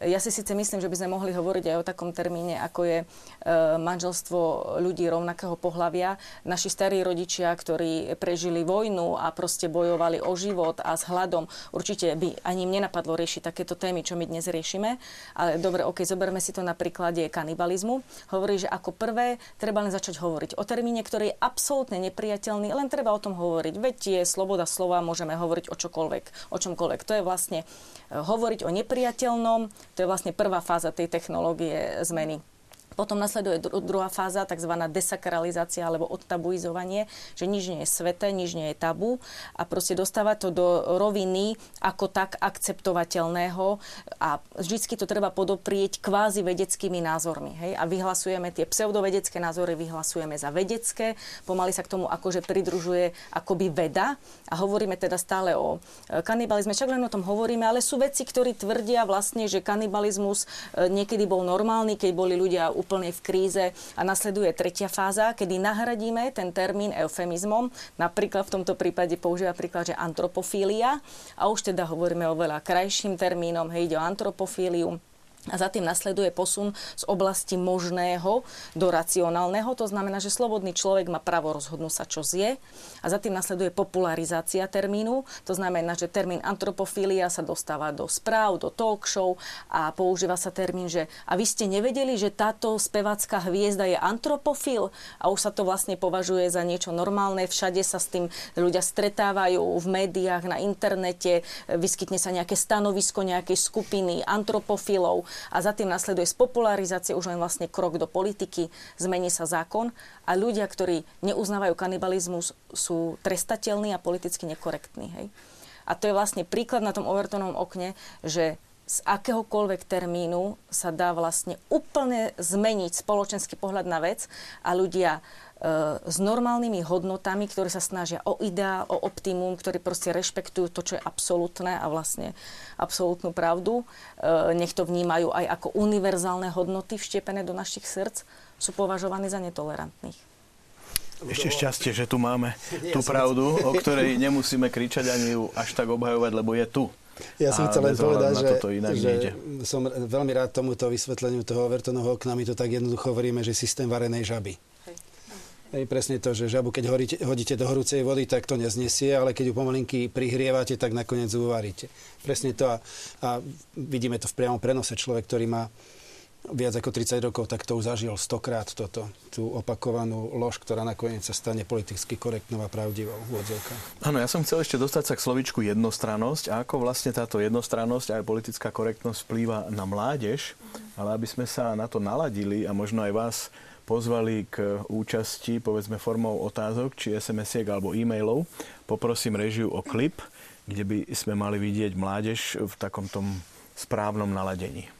Ja si síce myslím, že by sme mohli hovoriť aj o takom termíne, ako je e, manželstvo ľudí rovnakého pohľavia. Naši starí rodičia, ktorí prežili vojnu a proste bojovali o život a s hladom, určite by ani im nenapadlo riešiť takéto témy, čo my dnes riešime. Ale dobre, ok, zoberme si to na príklade kanibalizmu. Hovorí, že ako prvé treba len začať hovoriť o termíne, ktorý je absolútne nepriateľný, len treba o tom hovoriť. Veď je sloboda slova, môžeme hovoriť o čokoľvek, o čomkoľvek. To je vlastne hovoriť o nepriateľnom. To je vlastne prvá fáza tej technológie zmeny. Potom nasleduje druhá fáza, tzv. desakralizácia alebo odtabuizovanie, že nič nie je sveté, nič nie je tabu a proste dostáva to do roviny ako tak akceptovateľného a vždycky to treba podoprieť kvázi vedeckými názormi. Hej? A vyhlasujeme tie pseudovedecké názory, vyhlasujeme za vedecké, pomaly sa k tomu akože pridružuje akoby veda a hovoríme teda stále o e, kanibalizme, čak len o tom hovoríme, ale sú veci, ktorí tvrdia vlastne, že kanibalizmus e, niekedy bol normálny, keď boli ľudia úplne v kríze a nasleduje tretia fáza, kedy nahradíme ten termín eufemizmom. Napríklad v tomto prípade používa príklad, že antropofília. A už teda hovoríme o veľa krajším termínom, hej, ide o antropofíliu a za tým nasleduje posun z oblasti možného do racionálneho. To znamená, že slobodný človek má právo rozhodnúť sa, čo zje. A za tým nasleduje popularizácia termínu. To znamená, že termín antropofília sa dostáva do správ, do talk show a používa sa termín, že a vy ste nevedeli, že táto spevácká hviezda je antropofil a už sa to vlastne považuje za niečo normálne. Všade sa s tým ľudia stretávajú v médiách, na internete, vyskytne sa nejaké stanovisko nejakej skupiny antropofilov a za tým nasleduje z popularizácie už len vlastne krok do politiky, zmení sa zákon a ľudia, ktorí neuznávajú kanibalizmus, sú trestateľní a politicky nekorektní. Hej? A to je vlastne príklad na tom Overtonovom okne, že z akéhokoľvek termínu sa dá vlastne úplne zmeniť spoločenský pohľad na vec a ľudia s normálnymi hodnotami, ktoré sa snažia o ideál, o optimum, ktorí proste rešpektujú to, čo je absolútne a vlastne absolútnu pravdu. E, nech to vnímajú aj ako univerzálne hodnoty vštepené do našich srdc, sú považovaní za netolerantných. Ešte šťastie, že tu máme [LAUGHS] tú pravdu, o ktorej nemusíme kričať ani ju až tak obhajovať, lebo je tu. Ja som chcel len povedať, že, že som veľmi rád tomuto vysvetleniu toho Overtonovho okna. My to tak jednoducho hovoríme, že systém varenej žaby. Hej, presne to, že žabu, keď horíte, hodíte do horúcej vody, tak to neznesie, ale keď ju pomalinky prihrievate, tak nakoniec uvaríte. Presne to a, a vidíme to v priamom prenose. Človek, ktorý má viac ako 30 rokov, tak to už zažil stokrát toto, tú opakovanú lož, ktorá nakoniec sa stane politicky korektnou a pravdivou v odzovkách. Áno, ja som chcel ešte dostať sa k slovičku jednostrannosť a ako vlastne táto jednostrannosť a aj politická korektnosť vplýva na mládež, ale aby sme sa na to naladili a možno aj vás pozvali k účasti, povedzme formou otázok, či SMS-iek alebo e-mailov. Poprosím režiu o klip, kde by sme mali vidieť mládež v takom tom správnom naladení.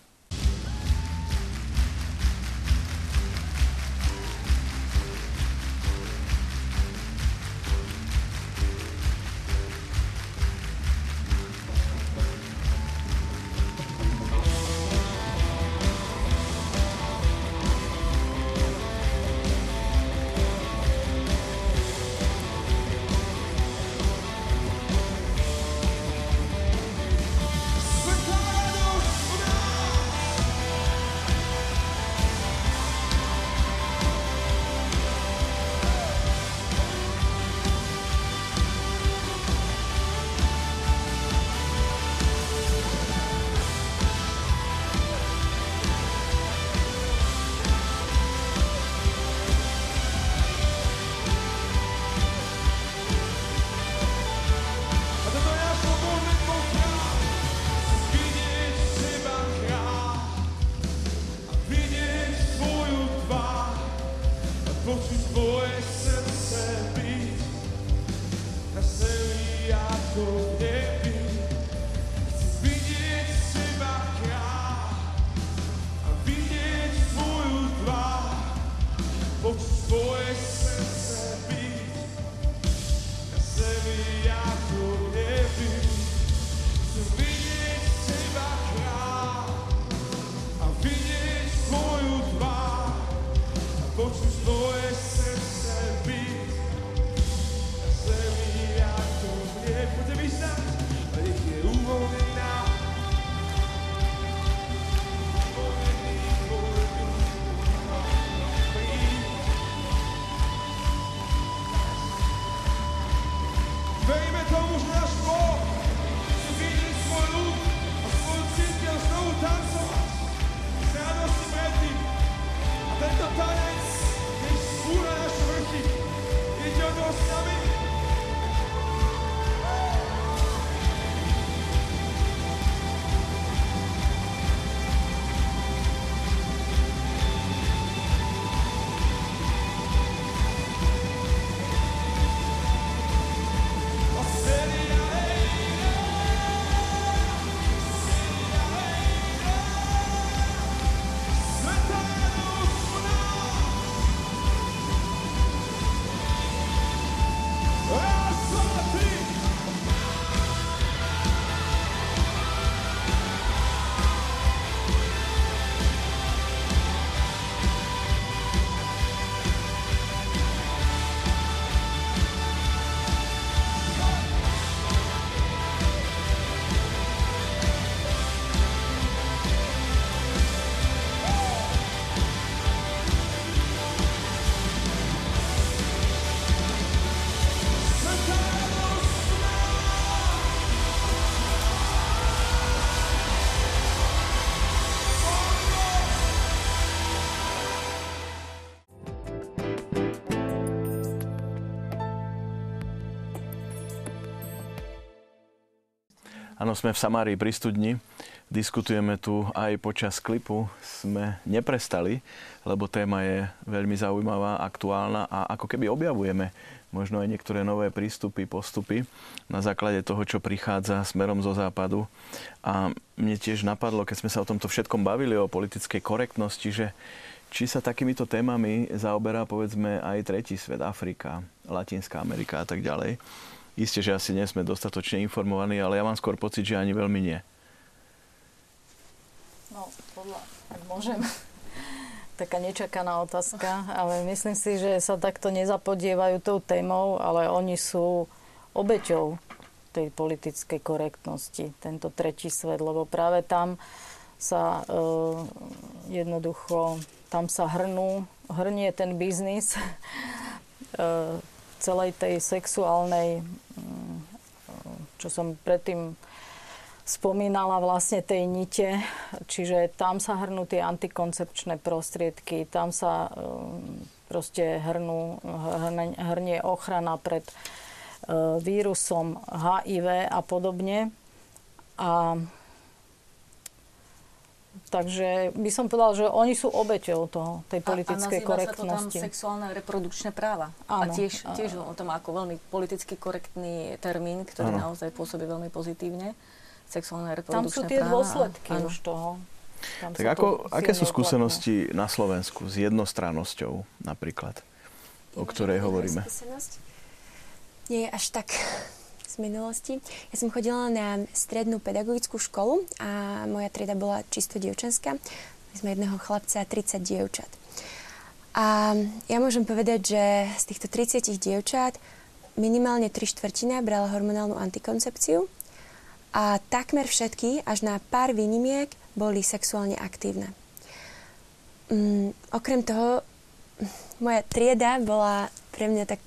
Áno, sme v Samárii pri studni. Diskutujeme tu aj počas klipu. Sme neprestali, lebo téma je veľmi zaujímavá, aktuálna a ako keby objavujeme možno aj niektoré nové prístupy, postupy na základe toho, čo prichádza smerom zo západu. A mne tiež napadlo, keď sme sa o tomto všetkom bavili, o politickej korektnosti, že či sa takýmito témami zaoberá povedzme aj tretí svet, Afrika, Latinská Amerika a tak ďalej. Isté, že asi nie sme dostatočne informovaní, ale ja mám skôr pocit, že ani veľmi nie. No, podľa, ak môžem, [LAUGHS] taká nečakaná otázka, ale myslím si, že sa takto nezapodievajú tou témou, ale oni sú obeťou tej politickej korektnosti, tento tretí svet, lebo práve tam sa e, jednoducho, tam sa hrnú, hrnie ten biznis [LAUGHS] e, celej tej sexuálnej, mm, čo som predtým spomínala vlastne tej nite, čiže tam sa hrnú tie antikoncepčné prostriedky, tam sa mm, proste hrnú, hrnie ochrana pred e, vírusom HIV a podobne. A Takže by som povedala, že oni sú obeťou toho, tej politickej a, a korektnosti. sa to tam sexuálne reprodukčné práva. Áno, a tiež, tiež o tom ako veľmi politicky korektný termín, ktorý áno. naozaj pôsobí veľmi pozitívne. Sexuálne reprodukčné práva. Tam sú tie dôsledky áno. už toho. Tam tak ako, aké sú skúsenosti uplatné. na Slovensku s jednostrannosťou napríklad, o ktorej hovoríme? Nie je až tak minulosti. Ja som chodila na strednú pedagogickú školu a moja trieda bola čisto dievčenská. My sme jedného chlapca a 30 dievčat. A ja môžem povedať, že z týchto 30 dievčat minimálne 3 štvrtina brala hormonálnu antikoncepciu a takmer všetky, až na pár výnimiek, boli sexuálne aktívne. Um, okrem toho, moja trieda bola pre mňa tak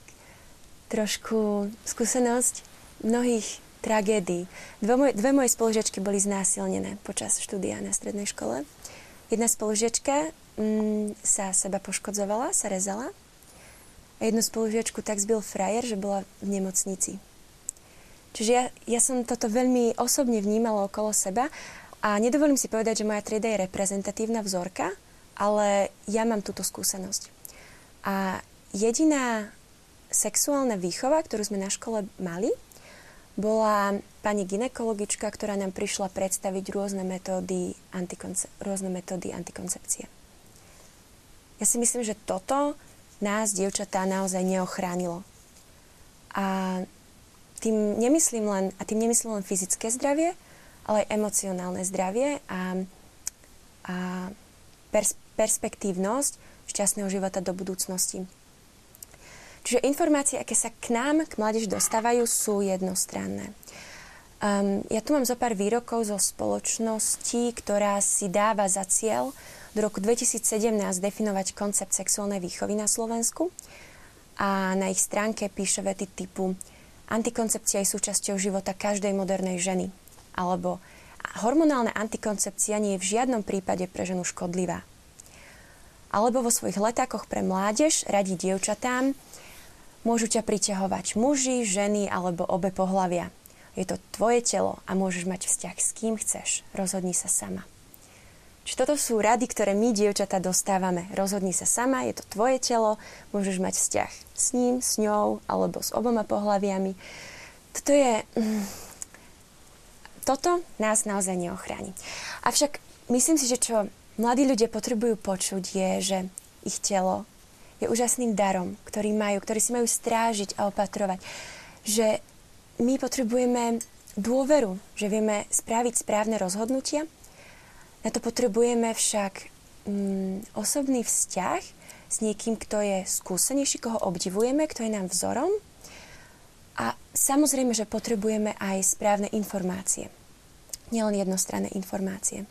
trošku skúsenosť mnohých tragédií. Dve, moj, dve moje spolužiačky boli znásilnené počas štúdia na strednej škole. Jedna spolužiačka mm, sa seba poškodzovala, sa rezala. A jednu spolužiačku tak zbil frajer, že bola v nemocnici. Čiže ja, ja som toto veľmi osobne vnímala okolo seba a nedovolím si povedať, že moja trieda je reprezentatívna vzorka, ale ja mám túto skúsenosť. A jediná sexuálna výchova, ktorú sme na škole mali, bola pani ginekologička, ktorá nám prišla predstaviť rôzne metódy, antikonce- rôzne metódy antikoncepcie. Ja si myslím, že toto nás, dievčatá, naozaj neochránilo. A tým nemyslím len, a tým nemyslím len fyzické zdravie, ale aj emocionálne zdravie a, a pers- perspektívnosť šťastného života do budúcnosti. Čiže informácie, aké sa k nám, k mládež dostávajú, sú jednostranné. Um, ja tu mám zo pár výrokov zo spoločnosti, ktorá si dáva za cieľ do roku 2017 definovať koncept sexuálnej výchovy na Slovensku. A na ich stránke píše vety typu Antikoncepcia je súčasťou života každej modernej ženy. Alebo hormonálna antikoncepcia nie je v žiadnom prípade pre ženu škodlivá. Alebo vo svojich letákoch pre mládež radí dievčatám, môžu ťa priťahovať muži, ženy alebo obe pohlavia. Je to tvoje telo a môžeš mať vzťah s kým chceš. Rozhodni sa sama. Čiže toto sú rady, ktoré my, dievčatá, dostávame. Rozhodni sa sama, je to tvoje telo, môžeš mať vzťah s ním, s ňou alebo s oboma pohľaviami. Toto je... Mm, toto nás naozaj neochráni. Avšak myslím si, že čo mladí ľudia potrebujú počuť je, že ich telo je úžasným darom, ktorý majú, ktorý si majú strážiť a opatrovať. Že my potrebujeme dôveru, že vieme spraviť správne rozhodnutia. Na to potrebujeme však mm, osobný vzťah s niekým, kto je skúsenejší, koho obdivujeme, kto je nám vzorom a samozrejme, že potrebujeme aj správne informácie. Nielen jednostranné informácie.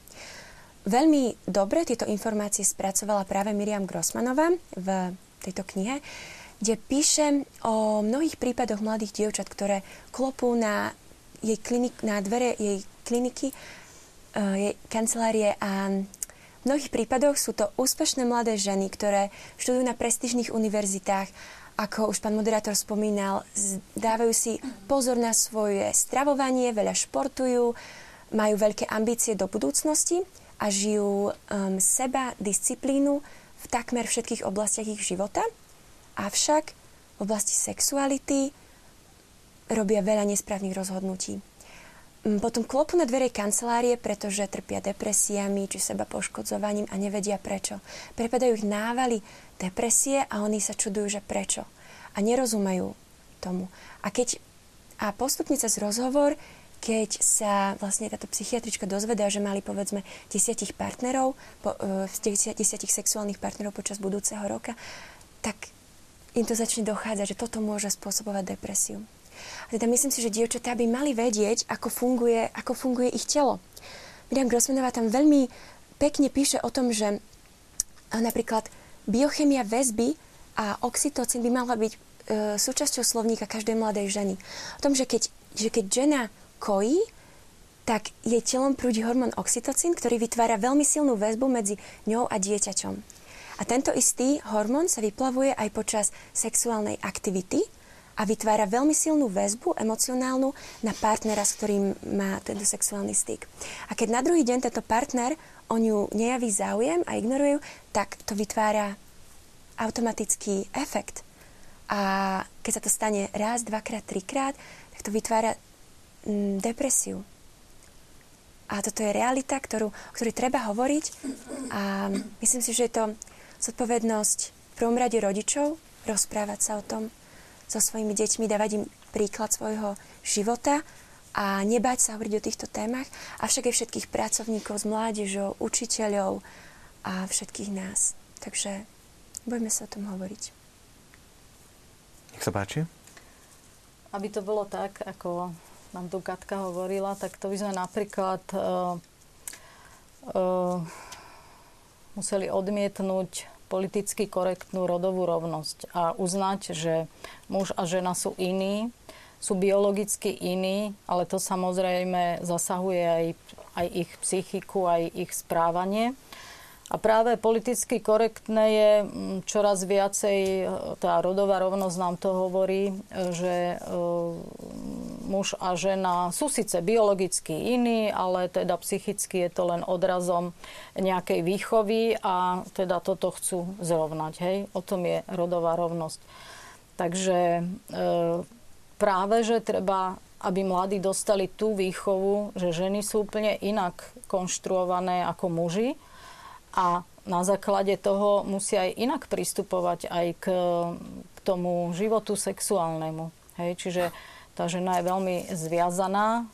Veľmi dobre tieto informácie spracovala práve Miriam Grossmanová v tejto knihe, kde píše o mnohých prípadoch mladých dievčat, ktoré klopú na, jej klinik, na dvere jej kliniky, uh, jej kancelárie a v mnohých prípadoch sú to úspešné mladé ženy, ktoré študujú na prestížnych univerzitách. Ako už pán moderátor spomínal, dávajú si pozor na svoje stravovanie, veľa športujú, majú veľké ambície do budúcnosti a žijú um, seba, disciplínu v takmer všetkých oblastiach ich života. Avšak v oblasti sexuality robia veľa nesprávnych rozhodnutí. Mm, potom klopu na dvere kancelárie, pretože trpia depresiami či seba poškodzovaním a nevedia prečo. Prepadajú ich návaly depresie a oni sa čudujú, že prečo. A nerozumejú tomu. A keď a postupne cez rozhovor, keď sa vlastne táto psychiatrička dozvedá, že mali povedzme desiatich partnerov, po, uh, desiatich sexuálnych partnerov počas budúceho roka, tak im to začne dochádzať, že toto môže spôsobovať depresiu. A teda myslím si, že dievčatá by mali vedieť, ako funguje, ako funguje ich telo. Miriam Grossmanová tam veľmi pekne píše o tom, že napríklad biochemia väzby a oxytocín by mala byť e, súčasťou slovníka každej mladej ženy. O tom, že keď, že keď žena kojí, tak jej telom prúdi hormón oxytocín, ktorý vytvára veľmi silnú väzbu medzi ňou a dieťaťom. A tento istý hormón sa vyplavuje aj počas sexuálnej aktivity, a vytvára veľmi silnú väzbu emocionálnu na partnera, s ktorým má tento sexuálny styk. A keď na druhý deň tento partner o ňu nejaví záujem a ignoruje tak to vytvára automatický efekt. A keď sa to stane raz, dvakrát, trikrát, tak to vytvára depresiu. A toto je realita, ktorú, o ktorej treba hovoriť. A myslím si, že je to zodpovednosť v prvom rade rodičov rozprávať sa o tom, so svojimi deťmi, dávať im príklad svojho života a nebať sa hovoriť o týchto témach, avšak aj všetkých pracovníkov s mládežou, učiteľov a všetkých nás. Takže budeme sa o tom hovoriť. Nech sa páči. Aby to bolo tak, ako nám tu Katka hovorila, tak to by sme napríklad uh, uh, museli odmietnúť politicky korektnú rodovú rovnosť a uznať, že muž a žena sú iní, sú biologicky iní, ale to samozrejme zasahuje aj, aj ich psychiku, aj ich správanie. A práve politicky korektné je mm, čoraz viacej, tá rodová rovnosť nám to hovorí, že e, muž a žena sú síce biologicky iní, ale teda psychicky je to len odrazom nejakej výchovy a teda toto chcú zrovnať. Hej? O tom je rodová rovnosť. Takže e, práve, že treba aby mladí dostali tú výchovu, že ženy sú úplne inak konštruované ako muži a na základe toho musia aj inak pristupovať aj k, k tomu životu sexuálnemu. Hej? Čiže tá žena je veľmi zviazaná,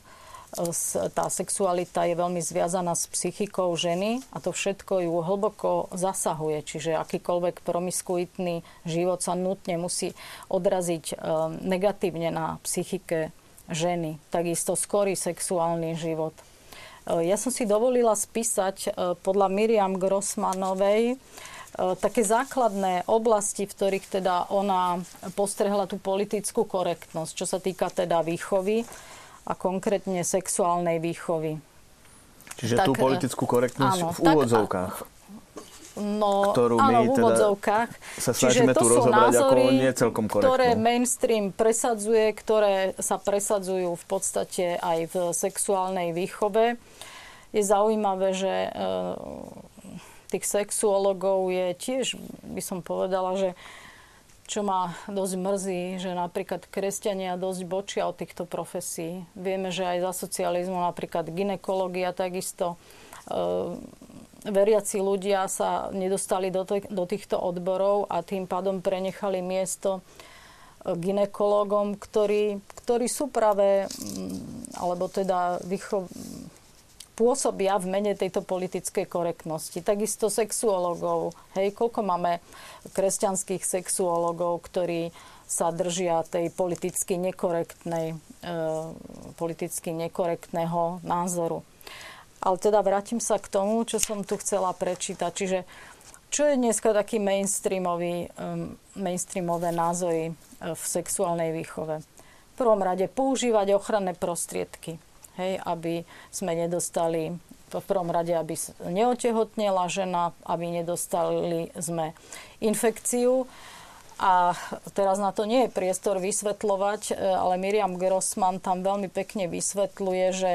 tá sexualita je veľmi zviazaná s psychikou ženy a to všetko ju hlboko zasahuje. Čiže akýkoľvek promiskuitný život sa nutne musí odraziť e, negatívne na psychike ženy. Takisto skorý sexuálny život. E, ja som si dovolila spísať e, podľa Miriam Grossmanovej e, také základné oblasti, v ktorých teda ona postrehla tú politickú korektnosť, čo sa týka teda výchovy a konkrétne sexuálnej výchovy. Čiže tak, tú politickú korektnosť áno, v úvodzovkách. Tak, No, ktorú my áno, v teda úvodzovkách. sa snažíme tu rozobrať názory, ako nie celkom korektnú. ktoré mainstream presadzuje, ktoré sa presadzujú v podstate aj v sexuálnej výchove. Je zaujímavé, že e, tých sexuologov je tiež, by som povedala, že čo ma dosť mrzí, že napríklad kresťania dosť bočia od týchto profesí. Vieme, že aj za socializmu napríklad ginekológia takisto e, veriaci ľudia sa nedostali do, t- do týchto odborov a tým pádom prenechali miesto e, ginekológom, ktorí, ktorí sú práve, alebo teda vycho- pôsobia v mene tejto politickej korektnosti. Takisto sexuologov. Hej, koľko máme kresťanských sexuologov, ktorí sa držia tej politicky nekorektnej, e, politicky nekorektného názoru. Ale teda vrátim sa k tomu, čo som tu chcela prečítať. Čiže čo je dneska taký mainstreamový, um, mainstreamové názory uh, v sexuálnej výchove? V prvom rade používať ochranné prostriedky, hej, aby sme nedostali v prvom rade, aby neotehotnela žena, aby nedostali sme infekciu. A teraz na to nie je priestor vysvetľovať, uh, ale Miriam Grossman tam veľmi pekne vysvetľuje, že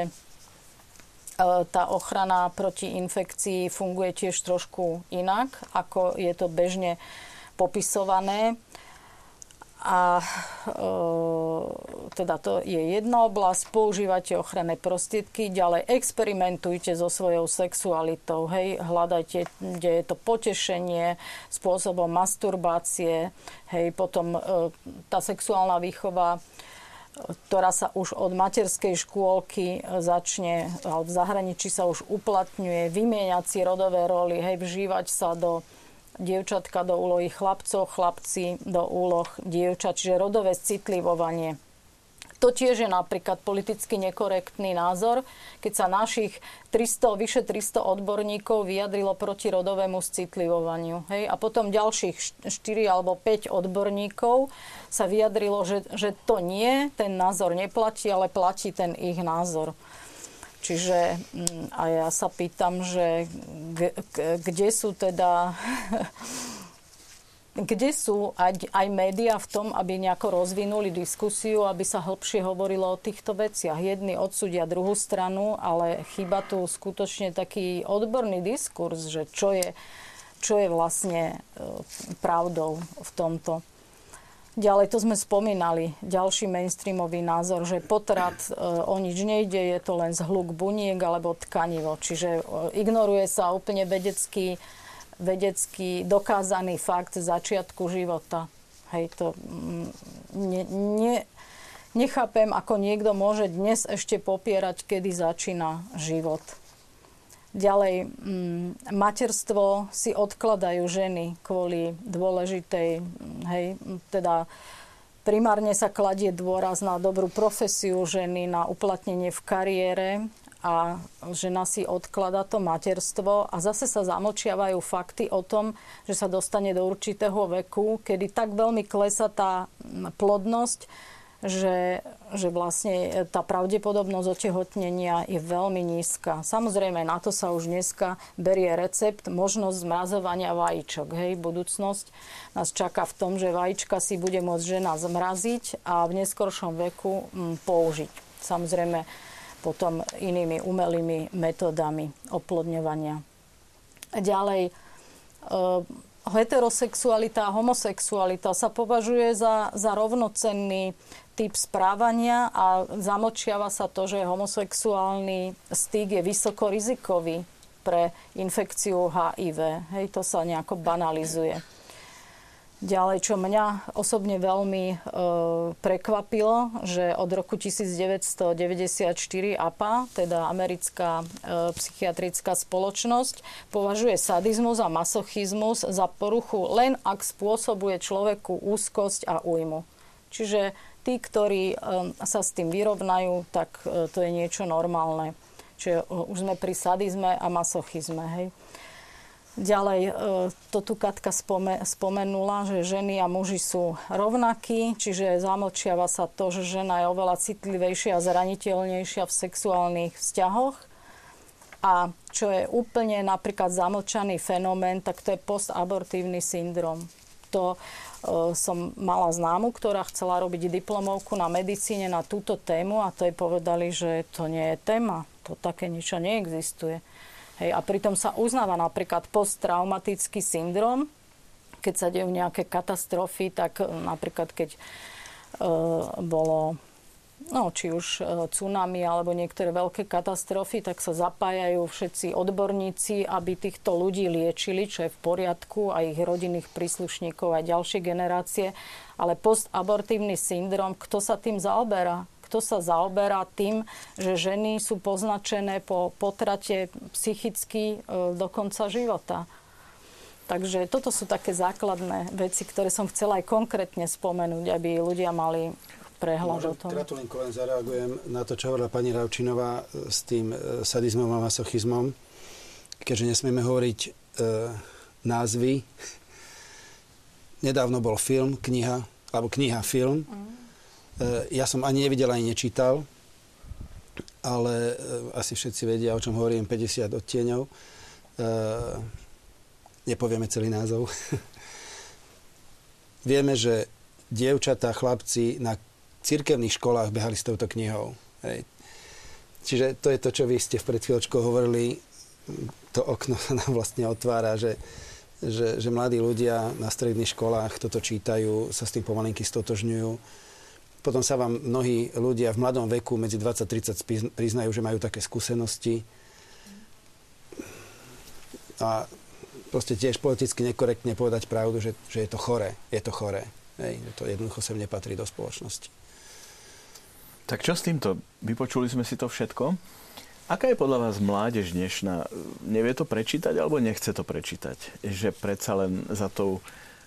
E, tá ochrana proti infekcii funguje tiež trošku inak, ako je to bežne popisované. A e, teda to je jedna oblasť, používate ochranné prostriedky, ďalej experimentujte so svojou sexualitou, hej, hľadajte, kde je to potešenie spôsobom masturbácie, hej, potom e, tá sexuálna výchova ktorá sa už od materskej škôlky začne, alebo v zahraničí sa už uplatňuje, vymieňať si rodové roly, hej, vžívať sa do dievčatka do úlohy chlapcov, chlapci do úloh dievčat, čiže rodové citlivovanie. To tiež je napríklad politicky nekorektný názor, keď sa našich 300, vyše 300 odborníkov vyjadrilo proti rodovému citlivovaniu. Hej? A potom ďalších 4 alebo 5 odborníkov sa vyjadrilo, že, že to nie, ten názor neplatí, ale platí ten ich názor. Čiže mm, a ja sa pýtam, že kde sú teda [LAUGHS] kde sú aj, aj médiá v tom, aby nejako rozvinuli diskusiu, aby sa hĺbšie hovorilo o týchto veciach. Jedni odsudia druhú stranu, ale chyba tu skutočne taký odborný diskurs, že čo je, čo je vlastne e, pravdou v tomto. Ďalej to sme spomínali, ďalší mainstreamový názor, že potrat e, o nič nejde, je to len zhluk buniek alebo tkanivo. Čiže e, ignoruje sa úplne vedecký vedecký dokázaný fakt začiatku života. Hej, to mm, ne, ne, nechápem, ako niekto môže dnes ešte popierať, kedy začína život. Ďalej, mm, materstvo si odkladajú ženy kvôli dôležitej, mm, hej, teda primárne sa kladie dôraz na dobrú profesiu ženy, na uplatnenie v kariére a žena si odklada to materstvo a zase sa zamlčiavajú fakty o tom, že sa dostane do určitého veku, kedy tak veľmi klesa tá plodnosť, že, že vlastne tá pravdepodobnosť otehotnenia je veľmi nízka. Samozrejme, na to sa už dneska berie recept, možnosť zmrazovania vajíčok. Hej, budúcnosť nás čaká v tom, že vajíčka si bude môcť žena zmraziť a v neskoršom veku m, použiť. Samozrejme, potom inými umelými metódami oplodňovania. Ďalej, e, heterosexualita a homosexualita sa považuje za, za rovnocenný typ správania a zamočiava sa to, že homosexuálny styk je vysoko rizikový pre infekciu HIV. Hej, to sa nejako banalizuje. Ďalej, čo mňa osobne veľmi e, prekvapilo, že od roku 1994 APA, teda americká e, psychiatrická spoločnosť, považuje sadizmus a masochizmus za poruchu len ak spôsobuje človeku úzkosť a újmu. Čiže tí, ktorí e, sa s tým vyrovnajú, tak e, to je niečo normálne. Čiže e, už sme pri sadizme a masochizme. Hej. Ďalej, to tu Katka spomenula, že ženy a muži sú rovnakí, čiže zamlčiava sa to, že žena je oveľa citlivejšia a zraniteľnejšia v sexuálnych vzťahoch. A čo je úplne napríklad zamlčaný fenomén, tak to je postabortívny syndrom. To e, som mala známu, ktorá chcela robiť diplomovku na medicíne na túto tému a to povedali, že to nie je téma. To také niečo neexistuje. Hej, a pritom sa uznáva napríklad posttraumatický syndrom, keď sa dejú nejaké katastrofy, tak napríklad keď e, bolo no, či už e, tsunami alebo niektoré veľké katastrofy, tak sa zapájajú všetci odborníci, aby týchto ľudí liečili, čo je v poriadku, a ich rodinných príslušníkov a ďalšie generácie. Ale postabortívny syndrom, kto sa tým zaoberá? Kto sa zaoberá tým, že ženy sú poznačené po potrate psychicky e, do konca života? Takže toto sú také základné veci, ktoré som chcela aj konkrétne spomenúť, aby ľudia mali prehľad Môžem, o tom. Kratulinko len zareagujem na to, čo hovorila pani Ravčinová e, s tým e, sadizmom a masochizmom. Keďže nesmieme hovoriť e, názvy, nedávno bol film, kniha, alebo kniha, film. Mm. E, ja som ani nevidel, ani nečítal, ale e, asi všetci vedia, o čom hovorím, 50 odtieňov. E, nepovieme celý názov. [LAUGHS] Vieme, že dievčatá, chlapci na cirkevných školách behali s touto knihou. Hej. Čiže to je to, čo vy ste pred chvíľočkou hovorili. To okno [LAUGHS] sa nám vlastne otvára, že, že, že mladí ľudia na stredných školách toto čítajú, sa s tým pomalinky stotožňujú. Potom sa vám mnohí ľudia v mladom veku medzi 20-30 priznajú, že majú také skúsenosti. A proste tiež politicky nekorektne povedať pravdu, že, že je to chore. Je to chore. Hej, to jednoducho sem nepatrí do spoločnosti. Tak čo s týmto? Vypočuli sme si to všetko. Aká je podľa vás mládež dnešná? Nevie to prečítať alebo nechce to prečítať? Že predsa len za tou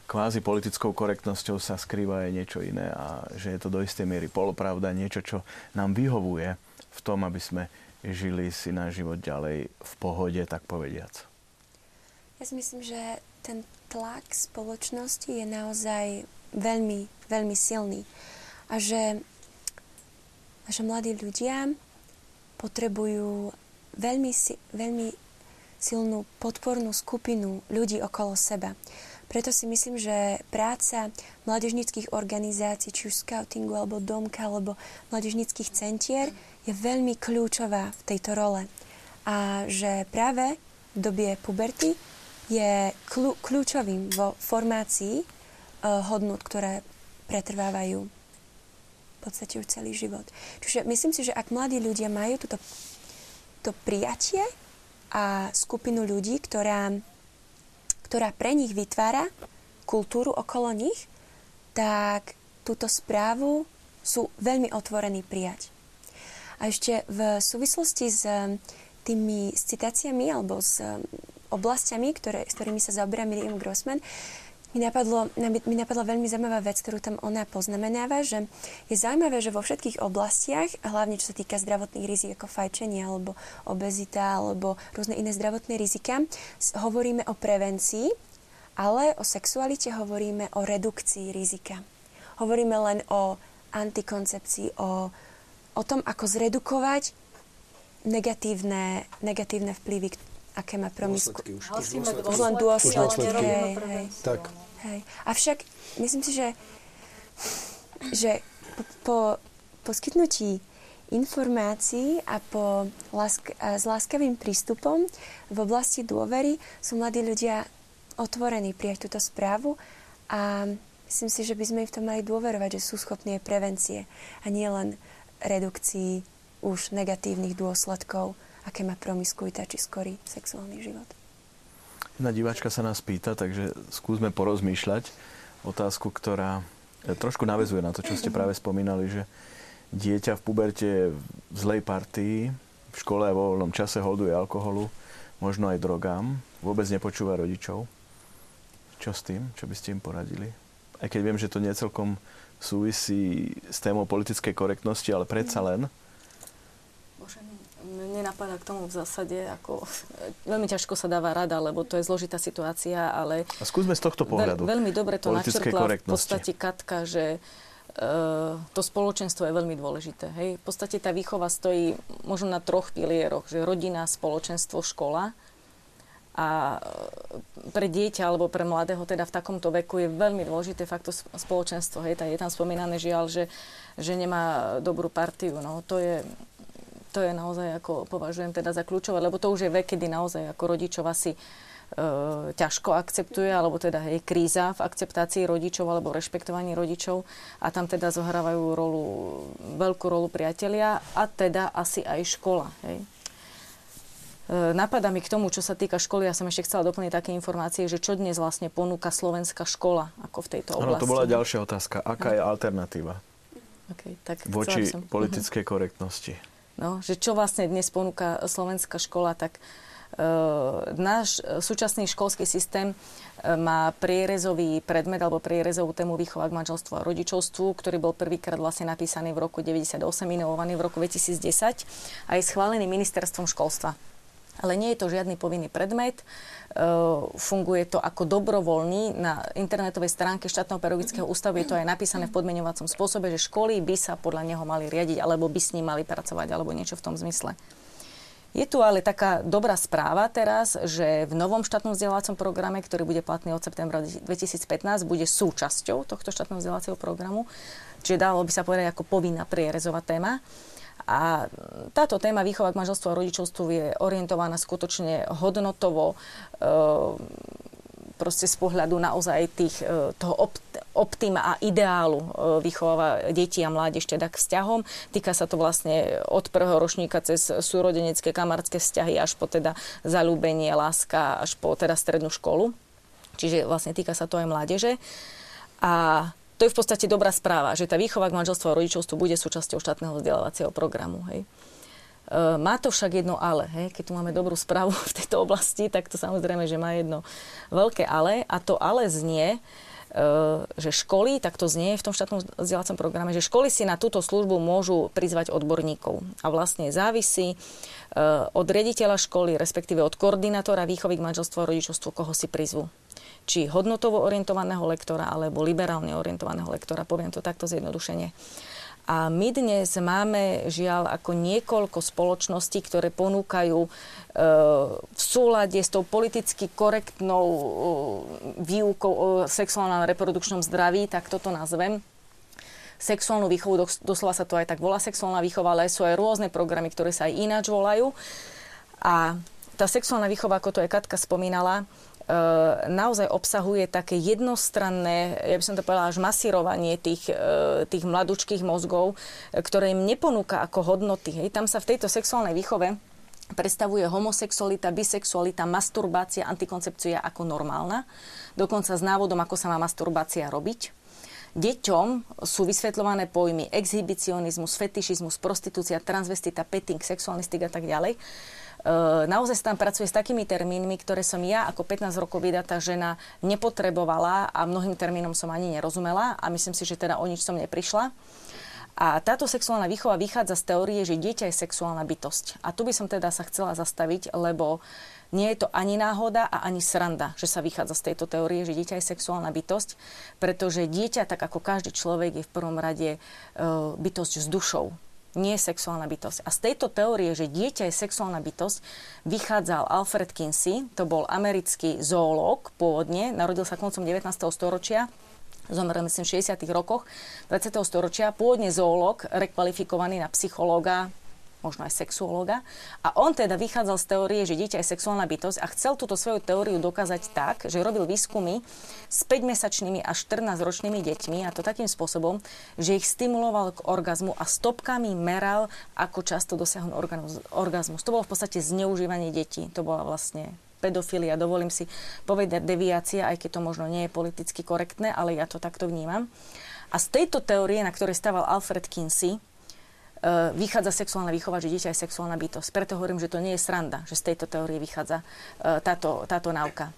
kvázi politickou korektnosťou sa skrýva aj niečo iné a že je to do istej miery polopravda, niečo, čo nám vyhovuje v tom, aby sme žili si náš život ďalej v pohode, tak povediac. Ja si myslím, že ten tlak spoločnosti je naozaj veľmi, veľmi silný. A že že mladí ľudia potrebujú veľmi, veľmi silnú podpornú skupinu ľudí okolo seba. Preto si myslím, že práca mládežnických organizácií, či už scoutingu, alebo domka, alebo mládežnických centier je veľmi kľúčová v tejto role. A že práve v dobie puberty je kľúčovým vo formácii uh, hodnot, ktoré pretrvávajú podstate už celý život. Čiže myslím si, že ak mladí ľudia majú toto to prijatie a skupinu ľudí, ktorá, ktorá pre nich vytvára kultúru okolo nich, tak túto správu sú veľmi otvorení prijať. A ešte v súvislosti s tými citáciami alebo s oblastiami, ktoré, s ktorými sa zaoberá Miriam Grossman, mi, napadlo, mi napadla veľmi zaujímavá vec, ktorú tam ona poznamenáva, že je zaujímavé, že vo všetkých oblastiach, hlavne čo sa týka zdravotných rizik ako fajčenie alebo obezita alebo rôzne iné zdravotné rizika, hovoríme o prevencii, ale o sexualite hovoríme o redukcii rizika. Hovoríme len o antikoncepcii, o, o tom, ako zredukovať negatívne, negatívne vplyvy, aké má promisku... Dôsledky už. Už len dôsledky. Hej, hej. Tak. Hej. Avšak myslím si, že, že po, po poskytnutí informácií a po lásk- a s láskavým prístupom v oblasti dôvery sú mladí ľudia otvorení prijať túto správu a myslím si, že by sme im v tom mali dôverovať, že sú schopní prevencie a nie len redukcii už negatívnych dôsledkov aké má promiskuita či skorý sexuálny život. Jedna diváčka sa nás pýta, takže skúsme porozmýšľať otázku, ktorá e, trošku navezuje na to, čo ste práve spomínali, že dieťa v puberte v zlej partii, v škole a vo voľnom čase holduje alkoholu, možno aj drogám, vôbec nepočúva rodičov. Čo s tým? Čo by ste im poradili? Aj keď viem, že to necelkom súvisí s témou politickej korektnosti, ale predsa len nenapadá k tomu v zásade, ako veľmi ťažko sa dáva rada, lebo to je zložitá situácia, ale... A skúsme z tohto pohľadu. Veľ, veľmi dobre to načrtla v podstate Katka, že to spoločenstvo je veľmi dôležité. Hej? V podstate tá výchova stojí možno na troch pilieroch, že rodina, spoločenstvo, škola. A pre dieťa alebo pre mladého teda v takomto veku je veľmi dôležité fakt to spoločenstvo. Hej? Je tam spomínané žiaľ, že, že nemá dobrú partiu. No, to je, to je naozaj, ako považujem teda za kľúčové, lebo to už je vek, kedy naozaj ako rodičov asi E, ťažko akceptuje, alebo teda je kríza v akceptácii rodičov alebo rešpektovaní rodičov a tam teda zohrávajú rolu, veľkú rolu priatelia a teda asi aj škola. Hej. E, napadá mi k tomu, čo sa týka školy, ja som ešte chcela doplniť také informácie, že čo dnes vlastne ponúka slovenská škola ako v tejto oblasti. Áno, to bola ďalšia otázka. Aká je alternatíva? Okay, tak voči som... politickej korektnosti. No, že čo vlastne dnes ponúka slovenská škola, tak Ehm, náš e, súčasný školský systém e, má prierezový predmet alebo prierezovú tému výchova k manželstvu a rodičovstvu, ktorý bol prvýkrát vlastne napísaný v roku 98, inovovaný v roku 2010 a je schválený ministerstvom školstva. Ale nie je to žiadny povinný predmet. Uh, funguje to ako dobrovoľný. Na internetovej stránke štátneho pedagogického ústavu je to aj napísané v podmenovacom spôsobe, že školy by sa podľa neho mali riadiť, alebo by s ním mali pracovať, alebo niečo v tom zmysle. Je tu ale taká dobrá správa teraz, že v novom štátnom vzdelávacom programe, ktorý bude platný od septembra 2015, bude súčasťou tohto štátneho vzdelávacieho programu. Čiže dalo by sa povedať ako povinná prierezová téma. A táto téma výchova k manželstvu a rodičovstvu je orientovaná skutočne hodnotovo, e, proste z pohľadu naozaj tých, e, toho optima a ideálu e, vychováva deti a mládež teda k vzťahom. Týka sa to vlastne od prvého ročníka cez súrodenecké, kamarské vzťahy až po teda zalúbenie, láska, až po teda strednú školu. Čiže vlastne týka sa to aj mládeže. A to je v podstate dobrá správa, že tá výchova k manželstvu a rodičovstvu bude súčasťou štátneho vzdelávacieho programu. Hej. E, má to však jedno ale. Hej? Keď tu máme dobrú správu [LAUGHS] v tejto oblasti, tak to samozrejme, že má jedno veľké ale. A to ale znie, e, že školy, tak to znie v tom štátnom vzdelávacom programe, že školy si na túto službu môžu prizvať odborníkov. A vlastne závisí e, od riaditeľa školy, respektíve od koordinátora výchovy k manželstvu a rodičovstvu, koho si prizvu či hodnotovo orientovaného lektora, alebo liberálne orientovaného lektora, poviem to takto zjednodušene. A my dnes máme žiaľ ako niekoľko spoločností, ktoré ponúkajú e, v súlade s tou politicky korektnou e, výukou o sexuálnom a reprodukčnom zdraví, tak toto nazvem, sexuálnu výchovu, doslova sa to aj tak volá sexuálna výchova, ale sú aj rôzne programy, ktoré sa aj ináč volajú. A tá sexuálna výchova, ako to aj Katka spomínala, naozaj obsahuje také jednostranné, ja by som to povedala, až masírovanie tých, e, tých mladúčkých mozgov, e, ktoré im neponúka ako hodnoty. Hej. Tam sa v tejto sexuálnej výchove predstavuje homosexualita, bisexualita, masturbácia, antikoncepcia ako normálna. Dokonca s návodom, ako sa má masturbácia robiť. Deťom sú vysvetľované pojmy exhibicionizmus, fetišizmus, prostitúcia, transvestita, petting, sexualistik a tak ďalej naozaj sa tam pracuje s takými termínmi, ktoré som ja ako 15 rokov vydatá žena nepotrebovala a mnohým termínom som ani nerozumela a myslím si, že teda o nič som neprišla. A táto sexuálna výchova vychádza z teórie, že dieťa je sexuálna bytosť. A tu by som teda sa chcela zastaviť, lebo nie je to ani náhoda a ani sranda, že sa vychádza z tejto teórie, že dieťa je sexuálna bytosť, pretože dieťa, tak ako každý človek, je v prvom rade e, bytosť s dušou nie je sexuálna bytosť. A z tejto teórie, že dieťa je sexuálna bytosť, vychádzal Alfred Kinsey, to bol americký zoológ pôvodne, narodil sa koncom 19. storočia, zomrel myslím v 60. rokoch 20. storočia, pôvodne zoológ, rekvalifikovaný na psychológa, možno aj sexuológa. A on teda vychádzal z teórie, že dieťa je sexuálna bytosť a chcel túto svoju teóriu dokázať tak, že robil výskumy s 5-mesačnými až 14-ročnými deťmi a to takým spôsobom, že ich stimuloval k orgazmu a stopkami meral, ako často dosiahnu orgazmus. To bolo v podstate zneužívanie detí. To bola vlastne pedofilia, dovolím si povedať deviácia, aj keď to možno nie je politicky korektné, ale ja to takto vnímam. A z tejto teórie, na ktorej stával Alfred Kinsey, vychádza sexuálna výchova, že dieťa je sexuálna bytosť. Preto hovorím, že to nie je sranda, že z tejto teórie vychádza e, táto, táto náuka.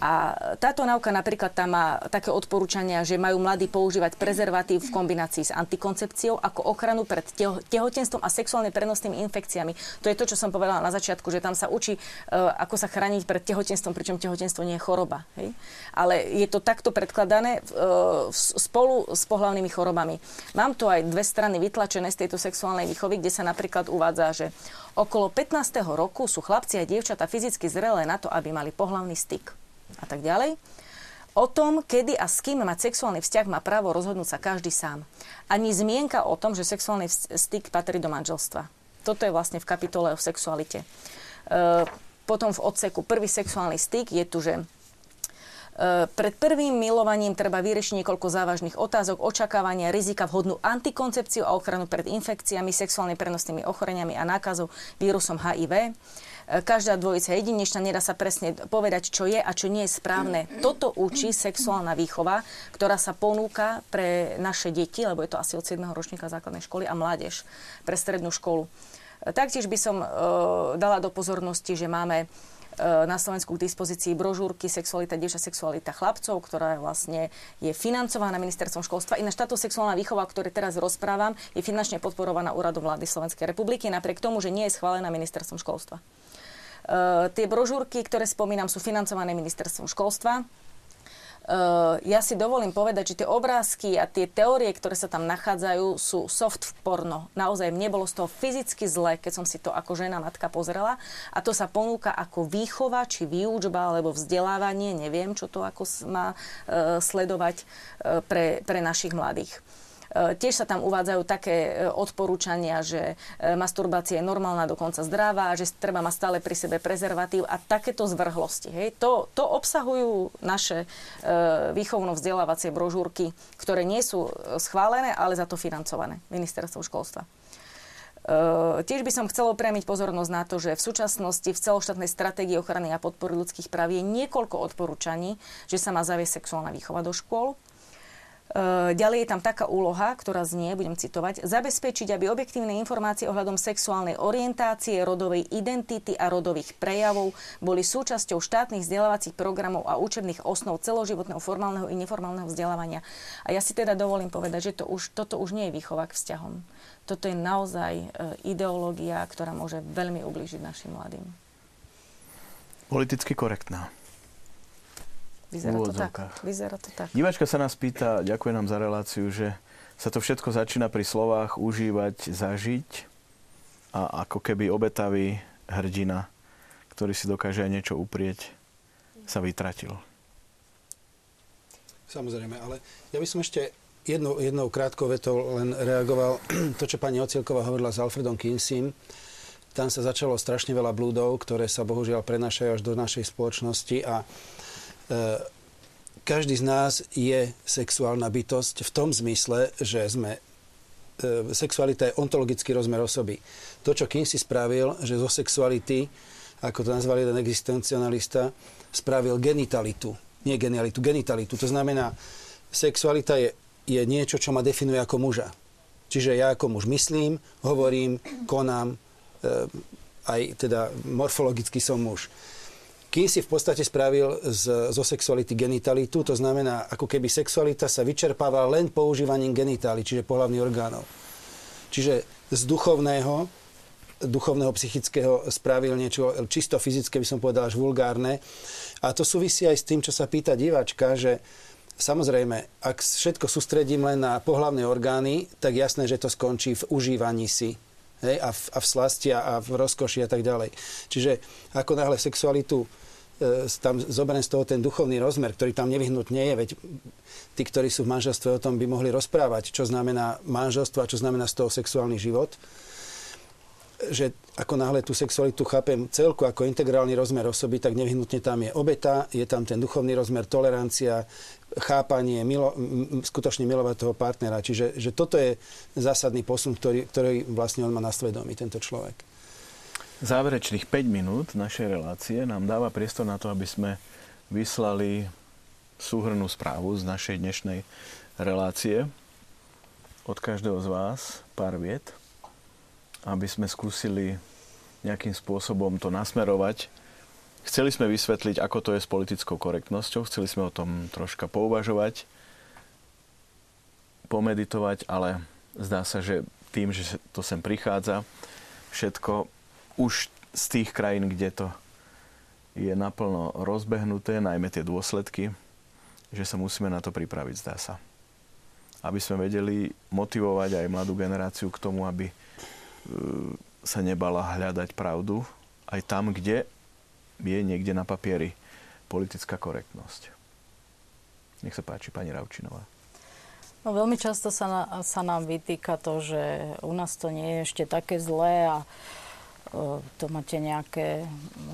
A táto náuka napríklad tam má také odporúčania, že majú mladí používať prezervatív v kombinácii s antikoncepciou ako ochranu pred tehotenstvom a sexuálne prenosnými infekciami. To je to, čo som povedala na začiatku, že tam sa učí, uh, ako sa chrániť pred tehotenstvom, pričom tehotenstvo nie je choroba. Hej? Ale je to takto predkladané uh, spolu s pohľavnými chorobami. Mám tu aj dve strany vytlačené z tejto sexuálnej výchovy, kde sa napríklad uvádza, že okolo 15. roku sú chlapci a dievčata fyzicky zrelé na to, aby mali pohľavný styk a tak ďalej. O tom, kedy a s kým mať sexuálny vzťah, má právo rozhodnúť sa každý sám. Ani zmienka o tom, že sexuálny styk patrí do manželstva. Toto je vlastne v kapitole o sexualite. E, potom v odseku prvý sexuálny styk je tu, že pred prvým milovaním treba vyriešiť niekoľko závažných otázok, očakávania, rizika, vhodnú antikoncepciu a ochranu pred infekciami, sexuálne prenosnými ochoreniami a nákazou vírusom HIV každá dvojica je jedinečná, nedá sa presne povedať, čo je a čo nie je správne. Toto učí sexuálna výchova, ktorá sa ponúka pre naše deti, lebo je to asi od 7. ročníka základnej školy a mládež pre strednú školu. Taktiež by som e, dala do pozornosti, že máme e, na Slovensku k dispozícii brožúrky Sexualita dievča, sexualita chlapcov, ktorá vlastne je financovaná ministerstvom školstva. Ináč táto sexuálna výchova, o ktorej teraz rozprávam, je finančne podporovaná úradom vlády Slovenskej republiky, napriek tomu, že nie je schválená ministerstvom školstva. Uh, tie brožúrky, ktoré spomínam, sú financované ministerstvom školstva. Uh, ja si dovolím povedať, že tie obrázky a tie teórie, ktoré sa tam nachádzajú, sú soft porno. Naozaj mne bolo z toho fyzicky zle, keď som si to ako žena, matka pozrela. A to sa ponúka ako výchova, či výučba, alebo vzdelávanie, neviem, čo to ako má uh, sledovať uh, pre, pre našich mladých. E, tiež sa tam uvádzajú také e, odporúčania, že e, masturbácia je normálna, dokonca zdravá, že treba mať stále pri sebe prezervatív a takéto zvrhlosti. Hej. To, to obsahujú naše výchovno-vzdelávacie brožúrky, ktoré nie sú schválené, ale za to financované ministerstvom školstva. Uh, tiež by som chcela upriamiť pozornosť na to, že v súčasnosti v celoštátnej stratégii ochrany a podpory ľudských práv je niekoľko odporúčaní, že sa má zaviesť sexuálna výchova do škôl. Eh, ďalej je tam taká úloha, ktorá znie, budem citovať, zabezpečiť, aby objektívne informácie ohľadom sexuálnej orientácie, rodovej identity a rodových prejavov boli súčasťou štátnych vzdelávacích programov a učebných osnov celoživotného formálneho i neformálneho vzdelávania. A ja si teda dovolím povedať, že to už, toto už nie je výchova k vzťahom. Toto je naozaj eh, ideológia, ktorá môže veľmi ublížiť našim mladým. Politicky korektná. Vyzerá to tak. Vyzerá to tak. Diváčka sa nás pýta, ďakujem nám za reláciu, že sa to všetko začína pri slovách užívať, zažiť a ako keby obetavý hrdina, ktorý si dokáže aj niečo uprieť, sa vytratil. Samozrejme, ale ja by som ešte jednou, jednou krátkou vetou len reagoval [CLEARS THROAT] to, čo pani Ocielková hovorila s Alfredom Kinsim. Tam sa začalo strašne veľa blúdov, ktoré sa bohužiaľ prenašajú až do našej spoločnosti a každý z nás je sexuálna bytosť v tom zmysle, že sme e, sexualita je ontologický rozmer osoby. To, čo Kinsey spravil, že zo sexuality, ako to nazval jeden existencionalista, spravil genitalitu. Nie genialitu, genitalitu. To znamená, sexualita je, je niečo, čo ma definuje ako muža. Čiže ja ako muž myslím, hovorím, konám, e, aj teda morfologicky som muž. Kým si v podstate spravil z, zo sexuality genitalitu, to znamená, ako keby sexualita sa vyčerpávala len používaním genitálií, čiže pohľavných orgánov. Čiže z duchovného, duchovného, psychického spravil niečo čisto fyzické, by som povedal až vulgárne. A to súvisí aj s tým, čo sa pýta diváčka, že samozrejme, ak všetko sústredím len na pohľavné orgány, tak jasné, že to skončí v užívaní si hej, a, v, a v slasti a v rozkoši a tak ďalej. Čiže ako náhle sexualitu e, tam zoberiem z toho ten duchovný rozmer, ktorý tam nevyhnutne je, veď tí, ktorí sú v manželstve, o tom by mohli rozprávať, čo znamená manželstvo a čo znamená z toho sexuálny život že ako náhle tú sexualitu chápem celku ako integrálny rozmer osoby, tak nevyhnutne tam je obeta, je tam ten duchovný rozmer, tolerancia, chápanie, milo, skutočne milovať toho partnera. Čiže že toto je zásadný posun, ktorý, ktorý vlastne on má na svedomí, tento človek. Záverečných 5 minút našej relácie nám dáva priestor na to, aby sme vyslali súhrnú správu z našej dnešnej relácie. Od každého z vás pár viet, aby sme skúsili nejakým spôsobom to nasmerovať Chceli sme vysvetliť, ako to je s politickou korektnosťou, chceli sme o tom troška pouvažovať, pomeditovať, ale zdá sa, že tým, že to sem prichádza, všetko už z tých krajín, kde to je naplno rozbehnuté, najmä tie dôsledky, že sa musíme na to pripraviť, zdá sa. Aby sme vedeli motivovať aj mladú generáciu k tomu, aby sa nebala hľadať pravdu aj tam, kde je niekde na papieri politická korektnosť. Nech sa páči, pani Raučinová. No, veľmi často sa, na, sa nám vytýka to, že u nás to nie je ešte také zlé a uh, to máte nejaké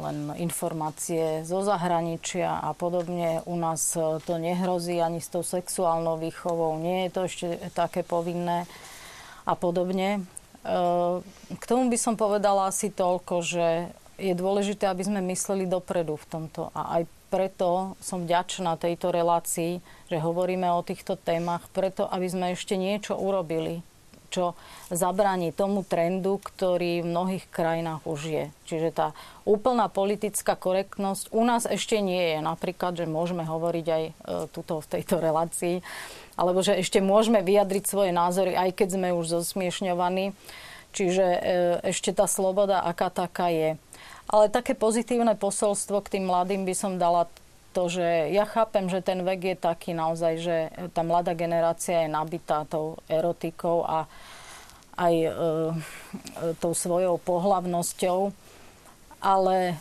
len informácie zo zahraničia a podobne. U nás e, to nehrozí ani s tou sexuálnou výchovou. Nie je to ešte také povinné a podobne. K tomu by som povedala asi toľko, že je dôležité, aby sme mysleli dopredu v tomto. A aj preto som vďačná tejto relácii, že hovoríme o týchto témach, preto aby sme ešte niečo urobili, čo zabráni tomu trendu, ktorý v mnohých krajinách už je. Čiže tá úplná politická korektnosť u nás ešte nie je. Napríklad, že môžeme hovoriť aj e, tuto v tejto relácii, alebo že ešte môžeme vyjadriť svoje názory, aj keď sme už zosmiešňovaní. Čiže e, ešte tá sloboda aká taká je. Ale také pozitívne posolstvo k tým mladým by som dala to, že ja chápem, že ten vek je taký naozaj, že tá mladá generácia je nabitá tou erotikou a aj e, tou svojou pohlavnosťou. Ale e,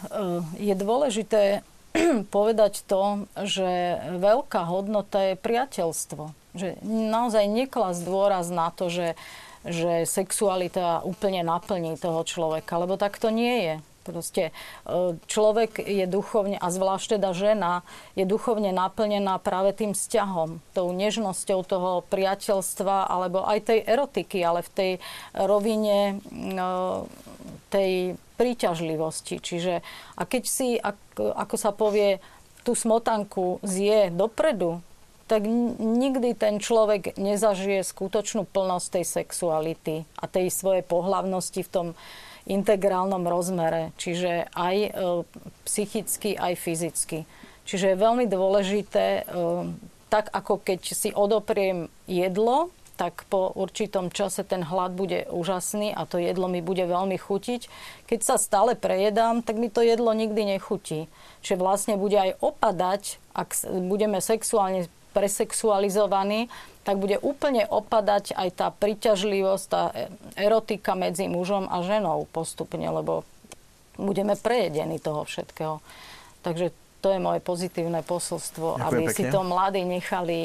je dôležité [CLEARS THROAT] povedať to, že veľká hodnota je priateľstvo. Že naozaj neklas dôraz na to, že, že sexualita úplne naplní toho človeka, lebo tak to nie je. Proste e, človek je duchovne, a zvlášť teda žena, je duchovne naplnená práve tým vzťahom, tou nežnosťou toho priateľstva alebo aj tej erotiky, ale v tej rovine e, tej príťažlivosti. Čiže a keď si, ako, sa povie, tú smotanku zje dopredu, tak nikdy ten človek nezažije skutočnú plnosť tej sexuality a tej svojej pohlavnosti v tom integrálnom rozmere, čiže aj e, psychicky, aj fyzicky. Čiže je veľmi dôležité, e, tak ako keď si odopriem jedlo, tak po určitom čase ten hlad bude úžasný a to jedlo mi bude veľmi chutiť. Keď sa stále prejedám, tak mi to jedlo nikdy nechutí. Čiže vlastne bude aj opadať, ak budeme sexuálne presexualizovaní, tak bude úplne opadať aj tá príťažlivosť, tá erotika medzi mužom a ženou postupne, lebo budeme prejedení toho všetkého. Takže to je moje pozitívne posolstvo, Ďakujem aby pekne. si to mladí nechali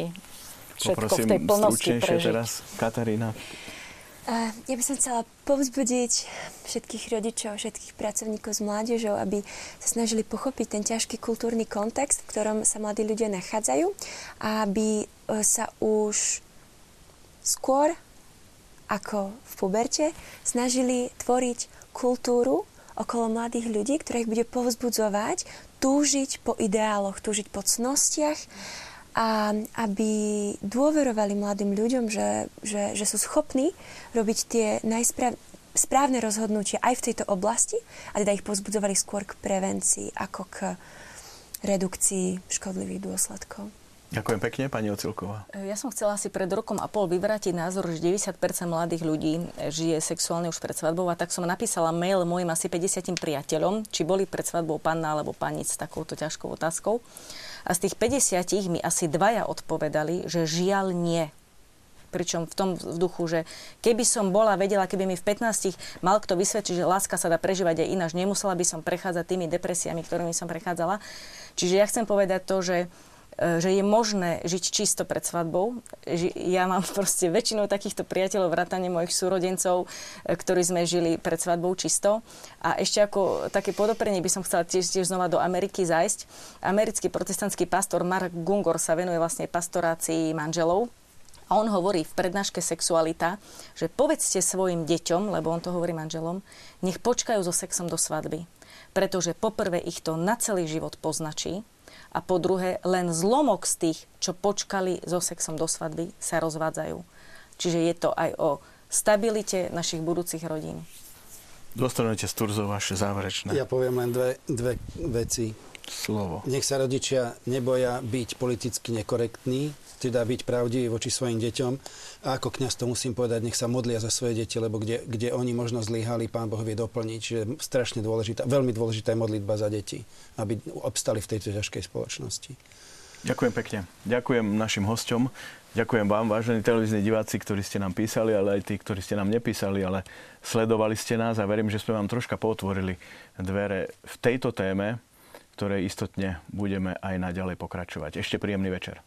všetko Poprosím, v tej plnosti prežiť. teraz, Katarína. Ja by som chcela povzbudiť všetkých rodičov, všetkých pracovníkov s mládežou, aby sa snažili pochopiť ten ťažký kultúrny kontext, v ktorom sa mladí ľudia nachádzajú a aby e, sa už skôr ako v puberte snažili tvoriť kultúru okolo mladých ľudí, ktorá ich bude povzbudzovať, túžiť po ideáloch, túžiť po cnostiach, a aby dôverovali mladým ľuďom, že, že, že sú schopní robiť tie správne rozhodnutia aj v tejto oblasti a teda ich pozbudzovali skôr k prevencii ako k redukcii škodlivých dôsledkov. Ďakujem pekne, pani Ocilková. Ja som chcela asi pred rokom a pol vyvrátiť názor, že 90% mladých ľudí žije sexuálne už pred svadbou a tak som napísala mail mojim asi 50 priateľom, či boli pred svadbou panna alebo pani s takouto ťažkou otázkou. A z tých 50 mi asi dvaja odpovedali, že žiaľ nie. Pričom v tom v duchu, že keby som bola vedela, keby mi v 15 mal kto vysvedčiť, že láska sa dá prežívať aj ináč, nemusela by som prechádzať tými depresiami, ktorými som prechádzala. Čiže ja chcem povedať to, že že je možné žiť čisto pred svadbou. Ja mám [LAUGHS] proste väčšinou takýchto priateľov, vrátane mojich súrodencov, e, ktorí sme žili pred svadbou čisto. A ešte ako také podoprenie by som chcela tiež, tiež znova do Ameriky zajsť. Americký protestantský pastor Mark Gungor sa venuje vlastne pastorácii manželov a on hovorí v prednáške Sexualita, že povedzte svojim deťom, lebo on to hovorí manželom, nech počkajú so sexom do svadby. Pretože poprvé ich to na celý život poznačí, a po druhé len zlomok z tých, čo počkali so sexom do svadby, sa rozvádzajú. Čiže je to aj o stabilite našich budúcich rodín. Dôstojnite Sturzov, vaše záverečné Ja poviem len dve, dve veci. slovo. Nech sa rodičia neboja byť politicky nekorektní, teda byť pravdiví voči svojim deťom. A ako kňaz to musím povedať, nech sa modlia za svoje deti, lebo kde, kde oni možno zlyhali, Pán Boh vie doplniť. Čiže strašne dôležitá, veľmi dôležitá je modlitba za deti, aby obstali v tejto ťažkej spoločnosti. Ďakujem pekne. Ďakujem našim hosťom. Ďakujem vám, vážení televízni diváci, ktorí ste nám písali, ale aj tí, ktorí ste nám nepísali, ale sledovali ste nás a verím, že sme vám troška potvorili dvere v tejto téme, ktorej istotne budeme aj naďalej pokračovať. Ešte príjemný večer.